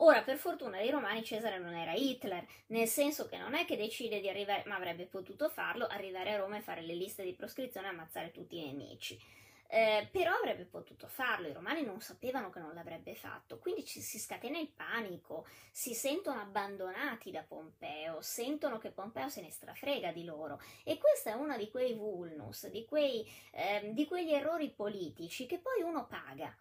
Ora, per fortuna dei romani, Cesare non era Hitler, nel senso che non è che decide di arrivare, ma avrebbe potuto farlo, arrivare a Roma e fare le liste di proscrizione e ammazzare tutti i nemici. eh, però avrebbe potuto farlo, i romani non sapevano che non l'avrebbe fatto, quindi ci si scatena il panico, si sentono abbandonati da Pompeo, sentono che Pompeo se ne strafrega di loro e questo è uno di quei vulnus, di, quei, eh, di quegli errori politici che poi uno paga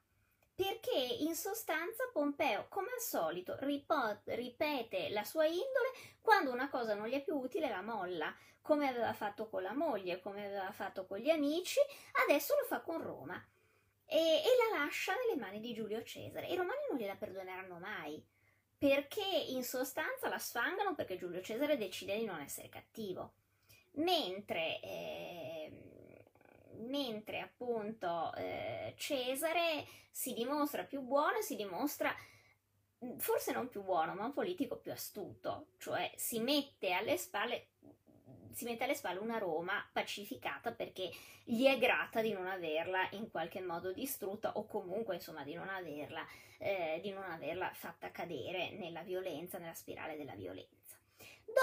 perché in sostanza Pompeo, come al solito, ripot- ripete la sua indole, quando una cosa non gli è più utile la molla, come aveva fatto con la moglie, come aveva fatto con gli amici, adesso lo fa con Roma e, e la lascia nelle mani di Giulio Cesare. I romani non gliela perdoneranno mai, perché in sostanza la sfangano perché Giulio Cesare decide di non essere cattivo. Mentre... Eh, mentre appunto eh, Cesare si dimostra più buono e si dimostra mm, forse non più buono, ma un politico più astuto, cioè si mette alle spalle mette alle spalle una Roma pacificata perché gli è grata di non averla in qualche modo distrutta o comunque insomma di non averla, eh, di non averla fatta cadere nella violenza, nella spirale della violenza.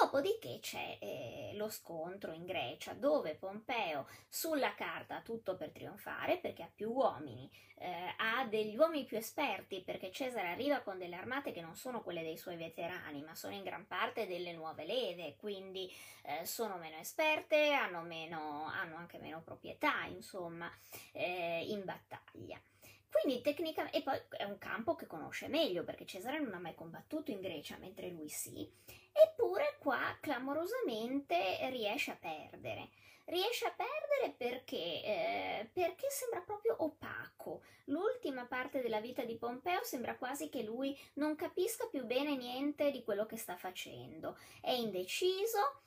Dopodiché c'è eh, lo scontro in Grecia dove Pompeo sulla carta ha tutto per trionfare perché ha più uomini, eh, ha degli uomini più esperti perché Cesare arriva con delle armate che non sono quelle dei suoi veterani ma sono in gran parte delle nuove leve, quindi eh, sono meno esperte, hanno, meno, hanno, anche meno proprietà insomma eh, in battaglia. Quindi tecnicamente, e poi è un campo che conosce meglio perché Cesare non ha mai combattuto in Grecia, mentre lui sì, eppure qua clamorosamente riesce a perdere. Riesce a perdere perché, eh, perché sembra proprio opaco. L'ultima parte della vita di Pompeo sembra quasi che lui non capisca più bene niente di quello che sta facendo. È indeciso,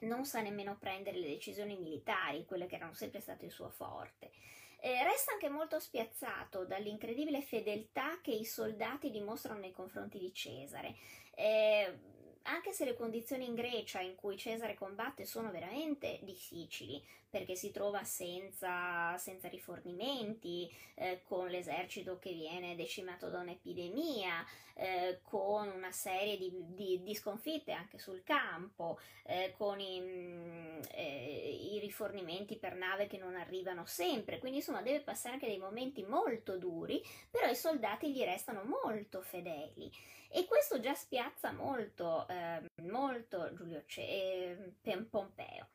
non sa nemmeno prendere le decisioni militari, quelle che erano sempre state il suo forte. Eh, resta anche molto spiazzato dall'incredibile fedeltà che i soldati dimostrano nei confronti di Cesare. Eh, anche se le condizioni in Grecia in cui Cesare combatte sono veramente difficili, perché si trova senza, senza rifornimenti, eh, con l'esercito che viene decimato da un'epidemia, eh, con una serie di, di, di, sconfitte anche sul campo, eh, con i, mm, eh, i, rifornimenti per nave che non arrivano sempre, quindi insomma deve passare anche dei momenti molto duri, però i soldati gli restano molto fedeli. E questo già spiazza molto, eh, molto Giulio C- eh, Pompeo.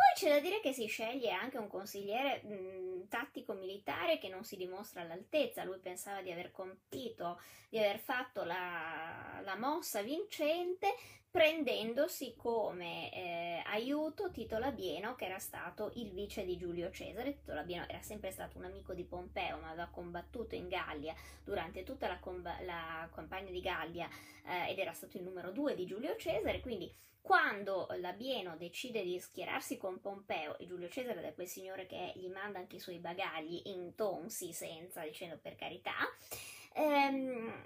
Poi c'è da dire che si sceglie anche un consigliere mh, tattico militare che non si dimostra all'altezza. Lui pensava di aver compito, di aver fatto la, la mossa vincente, prendendosi come eh, aiuto Tito Labieno, che era stato il vice di Giulio Cesare. Tito Labieno era sempre stato un amico di Pompeo, ma aveva combattuto in Gallia durante tutta la, comb- la campagna di Gallia eh, ed era stato il numero due di Giulio Cesare, quindi quando Labieno decide di schierarsi con Pompeo e Giulio Cesare da quel signore che gli manda anche i suoi bagagli in tonsi senza dicendo per carità, ehm,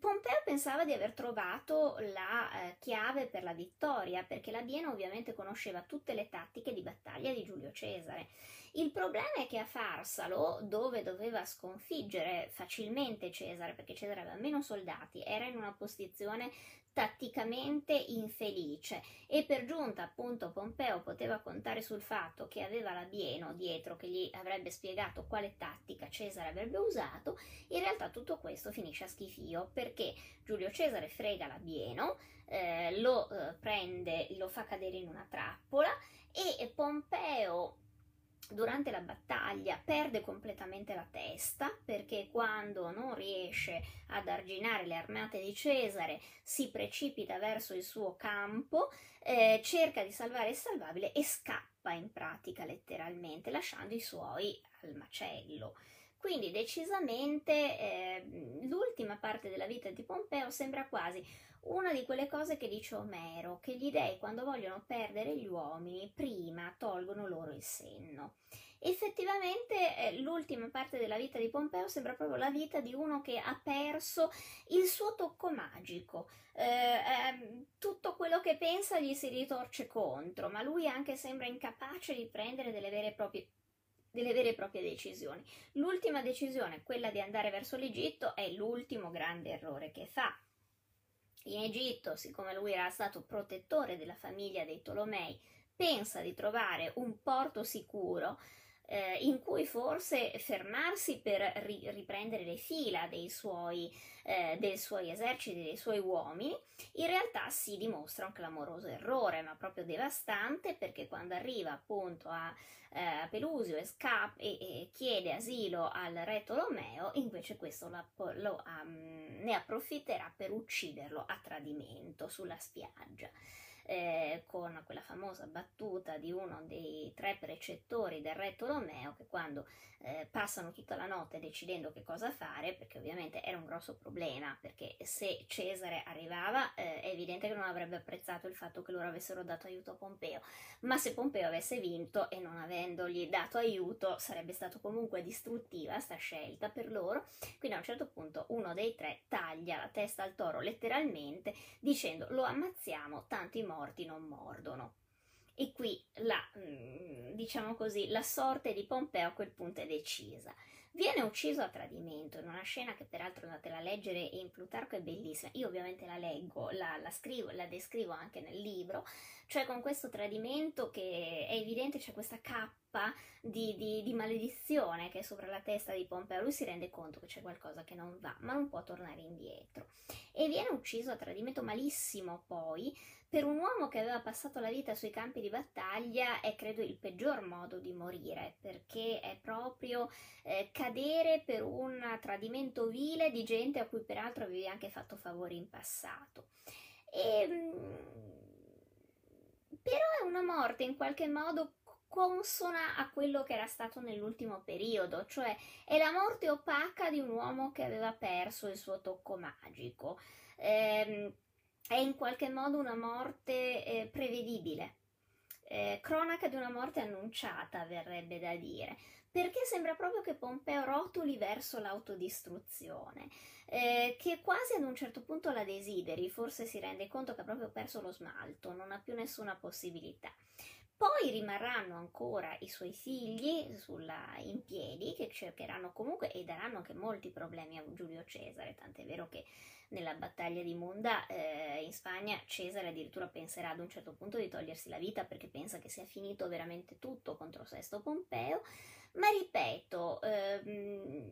Pompeo pensava di aver trovato la eh, chiave per la vittoria perché Labieno ovviamente conosceva tutte le tattiche di battaglia di Giulio Cesare. Il problema è che a Farsalo, dove doveva sconfiggere facilmente Cesare, perché Cesare aveva meno soldati, era in una posizione tatticamente infelice. E per giunta appunto Pompeo poteva contare sul fatto che aveva Labieno dietro che gli avrebbe spiegato quale tattica Cesare avrebbe usato, in realtà tutto questo finisce a schifio perché Giulio Cesare frega Labieno, eh, lo eh, prende, lo fa cadere in una trappola e Pompeo durante la battaglia perde completamente la testa perché quando non riesce ad arginare le armate di Cesare si precipita verso il suo campo, eh, cerca di salvare il salvabile e scappa in pratica letteralmente lasciando i suoi al macello. Quindi decisamente eh, l'ultima parte della vita di Pompeo sembra quasi una di quelle cose che dice Omero, che gli dei quando vogliono perdere gli uomini prima tolgono loro il senno. Effettivamente eh, l'ultima parte della vita di Pompeo sembra proprio la vita di uno che ha perso il suo tocco magico. Eh, eh, tutto quello che pensa gli si ritorce contro, ma lui anche sembra incapace di prendere delle vere e proprie delle vere e proprie decisioni. L'ultima decisione, quella di andare verso l'Egitto, è l'ultimo grande errore che fa in Egitto, siccome lui era stato protettore della famiglia dei Tolomei, pensa di trovare un porto sicuro eh, in cui forse fermarsi per ri- riprendere le fila dei suoi, eh, dei suoi eserciti, dei suoi uomini, in realtà si dimostra un clamoroso errore, ma proprio devastante, perché quando arriva appunto a, eh, Pelusio e, scap- e, e, chiede asilo al re Tolomeo, invece questo lo, lo, um, ne approfitterà per ucciderlo a tradimento sulla spiaggia eh, con quella famosa battuta di uno dei tre precettori del re Tolomeo che quando eh, passano tutta la notte decidendo che cosa fare, perché ovviamente era un grosso problema, perché se Cesare arrivava eh, è evidente che non avrebbe apprezzato il fatto che loro avessero dato aiuto a Pompeo, ma se Pompeo avesse vinto e non avendogli dato aiuto sarebbe stato comunque distruttiva sta scelta per loro, quindi a un certo punto uno dei tre taglia la testa al toro letteralmente dicendo lo ammazziamo, tanto i morti non mordono. E qui la, mm, diciamo così, la sorte di Pompeo a quel punto è decisa. Viene ucciso a tradimento in una scena che peraltro andatela a leggere in Plutarco è bellissima. Io ovviamente la leggo, la, la, scrivo, la descrivo anche nel libro, cioè con questo tradimento che è evidente c'è questa cappa di, di, di, maledizione che è sopra la testa di Pompeo. Lui si rende conto che c'è qualcosa che non va, ma non può tornare indietro. E viene ucciso a tradimento malissimo poi, per un uomo che aveva passato la vita sui campi di battaglia è credo il peggior modo di morire perché è proprio eh, cadere per un tradimento vile di gente a cui peraltro avevi anche fatto favori in passato. E, ehm, però è una morte in qualche modo consona a quello che era stato nell'ultimo periodo, cioè è la morte opaca di un uomo che aveva perso il suo tocco magico. Eh, è in qualche modo una morte eh, prevedibile, eh, cronaca di una morte annunciata, verrebbe da dire, perché sembra proprio che Pompeo rotoli verso l'autodistruzione, eh, che quasi ad un certo punto la desideri, forse si rende conto che ha proprio perso lo smalto, non ha più nessuna possibilità. Poi rimarranno ancora i suoi figli sulla, in piedi, che cercheranno comunque e daranno anche molti problemi a Giulio Cesare, tant'è vero che nella battaglia di Munda eh, in Spagna Cesare addirittura penserà ad un certo punto di togliersi la vita perché pensa che sia finito veramente tutto contro Sesto Pompeo, ma ripeto, ehm,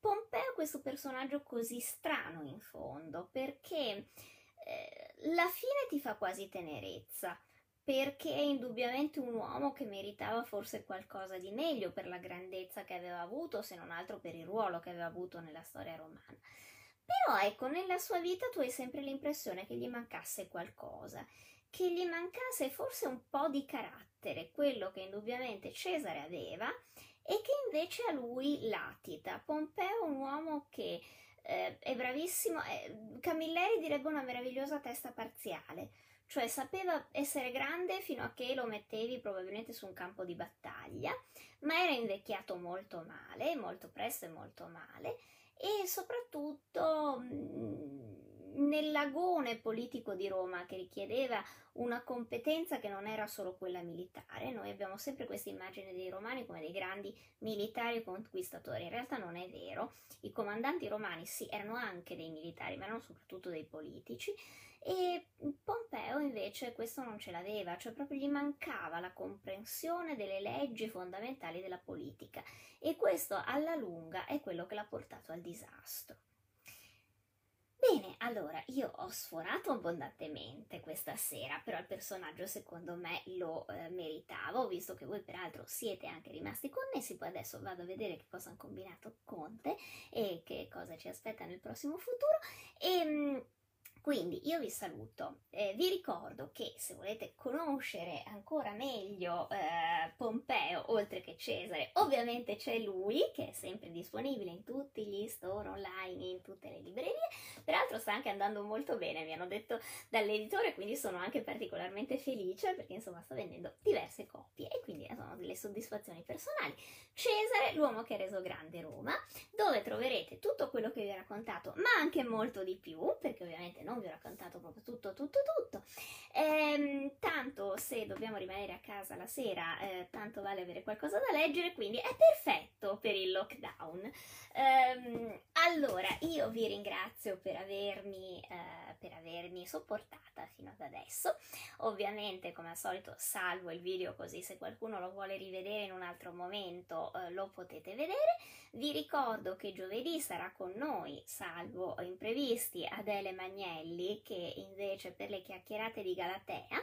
Pompeo è questo personaggio così strano in fondo perché eh, la fine ti fa quasi tenerezza perché è indubbiamente un uomo che meritava forse qualcosa di meglio per la grandezza che aveva avuto, se non altro per il ruolo che aveva avuto nella storia romana. Però ecco, nella sua vita tu hai sempre l'impressione che gli mancasse qualcosa, che gli mancasse forse un po' di carattere, quello che indubbiamente Cesare aveva e che invece a lui latita. Pompeo è un uomo che eh, è bravissimo, eh, Camilleri direbbe una meravigliosa testa parziale, cioè sapeva essere grande fino a che lo mettevi probabilmente su un campo di battaglia, ma era invecchiato molto male, molto presto e molto male e soprattutto mm, nell'agone politico di Roma che richiedeva una competenza che non era solo quella militare. Noi abbiamo sempre questa immagine dei romani come dei grandi militari conquistatori. In realtà non è vero. I comandanti romani sì, erano anche dei militari, ma erano soprattutto dei politici. E Pompeo invece questo non ce l'aveva, cioè proprio gli mancava la comprensione delle leggi fondamentali della politica. E questo alla lunga è quello che l'ha portato al disastro. Bene, allora io ho sforato abbondantemente questa sera, però il personaggio secondo me lo eh, meritava, ho visto che voi peraltro siete anche rimasti connessi, poi adesso vado a vedere che cosa hanno combinato Conte e che cosa ci aspetta nel prossimo futuro. E ehm, quindi io vi saluto, eh, vi ricordo che se volete conoscere ancora meglio eh, Pompeo oltre che Cesare, ovviamente c'è lui che è sempre disponibile in tutti gli store online, in tutte le librerie, peraltro sta anche andando molto bene, mi hanno detto dall'editore, quindi sono anche particolarmente felice perché insomma sta vendendo diverse copie e quindi sono delle soddisfazioni personali. Cesare, l'uomo che ha reso grande Roma, dove troverete tutto quello che vi ho raccontato, ma anche molto di più, perché ovviamente non vi ho raccontato proprio tutto, tutto, tutto. Ehm, tanto se dobbiamo rimanere a casa la sera, eh, tanto vale avere qualcosa da leggere, quindi è perfetto per il lockdown. Ehm, Allora, io vi ringrazio per avermi, eh, per avermi, sopportata fino ad adesso. Ovviamente, come al solito, salvo il video così se qualcuno lo vuole rivedere in un altro momento eh, lo potete vedere. Vi ricordo che giovedì sarà con noi, salvo imprevisti, Adele Magnelli, che invece per le chiacchierate di Galatea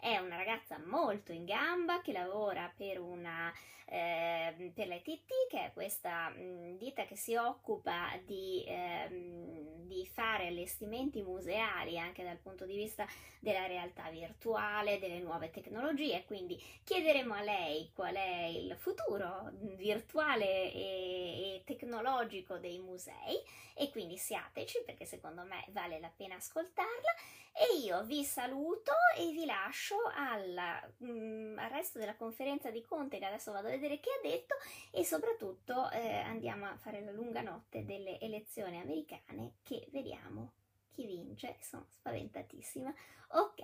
è una ragazza molto in gamba che lavora per una eh, per l'ETT, che è questa mh, ditta che si occupa di, ehm, di, fare allestimenti museali anche dal punto di vista della realtà virtuale, delle nuove tecnologie. Quindi chiederemo a lei qual è il futuro virtuale e, e tecnologico dei musei e quindi siateci perché secondo me vale la pena ascoltarla e io vi saluto e vi lascio alla, mm, al resto della conferenza di Conte che adesso vado a vedere che ha detto e soprattutto eh, andiamo a fare la lunga notte delle elezioni americane che vediamo chi vince, sono spaventatissima. Ok,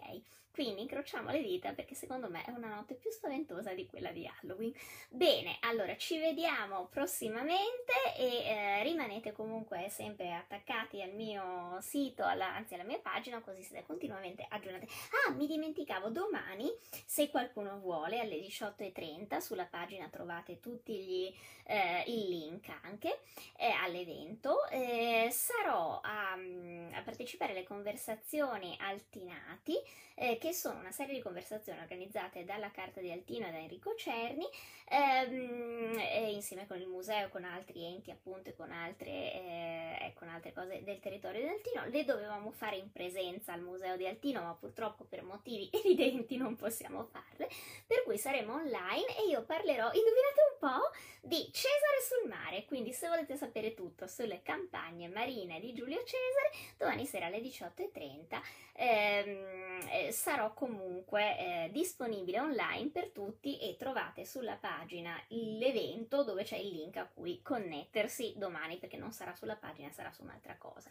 quindi incrociamo le dita perché secondo me è una notte più spaventosa di quella di Halloween. Bene, allora ci vediamo prossimamente e eh, rimanete comunque sempre attaccati al mio sito, alla, anzi alla mia pagina, così siete continuamente aggiornati. Ah, mi dimenticavo, domani, se qualcuno vuole, alle 18.30 sulla pagina trovate tutti gli, eh, il link anche eh, all'evento. Eh, sarò a, a partecipare alle conversazioni altinate Stati, eh, che sono una serie di conversazioni organizzate dalla Carta di Altino e da Enrico Cerni, ehm, insieme con il museo, con altri enti appunto e con altre, eh, con altre cose del territorio di Altino. Le dovevamo fare in presenza al museo di Altino, ma purtroppo per motivi evidenti non possiamo farle, per cui saremo online e io parlerò, indovinate un po', di Cesare sul mare, quindi se volete sapere tutto sulle campagne marine di Giulio Cesare, domani sera alle 18.30 ehm, eh, sarò comunque eh, disponibile online per tutti e trovate sulla pagina l'evento dove c'è il link a cui connettersi domani perché non sarà sulla pagina, sarà su un'altra cosa.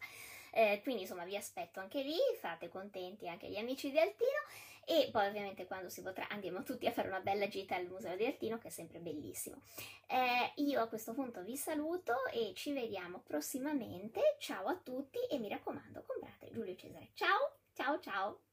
Eh, quindi insomma vi aspetto anche lì, fate contenti anche gli amici di Altino e poi ovviamente quando si potrà andiamo tutti a fare una bella gita al Museo di Altino che è sempre bellissimo. Eh, io a questo punto vi saluto e ci vediamo prossimamente, ciao a tutti e mi raccomando comprate Giulio Cesare. Ciao, ciao, ciao!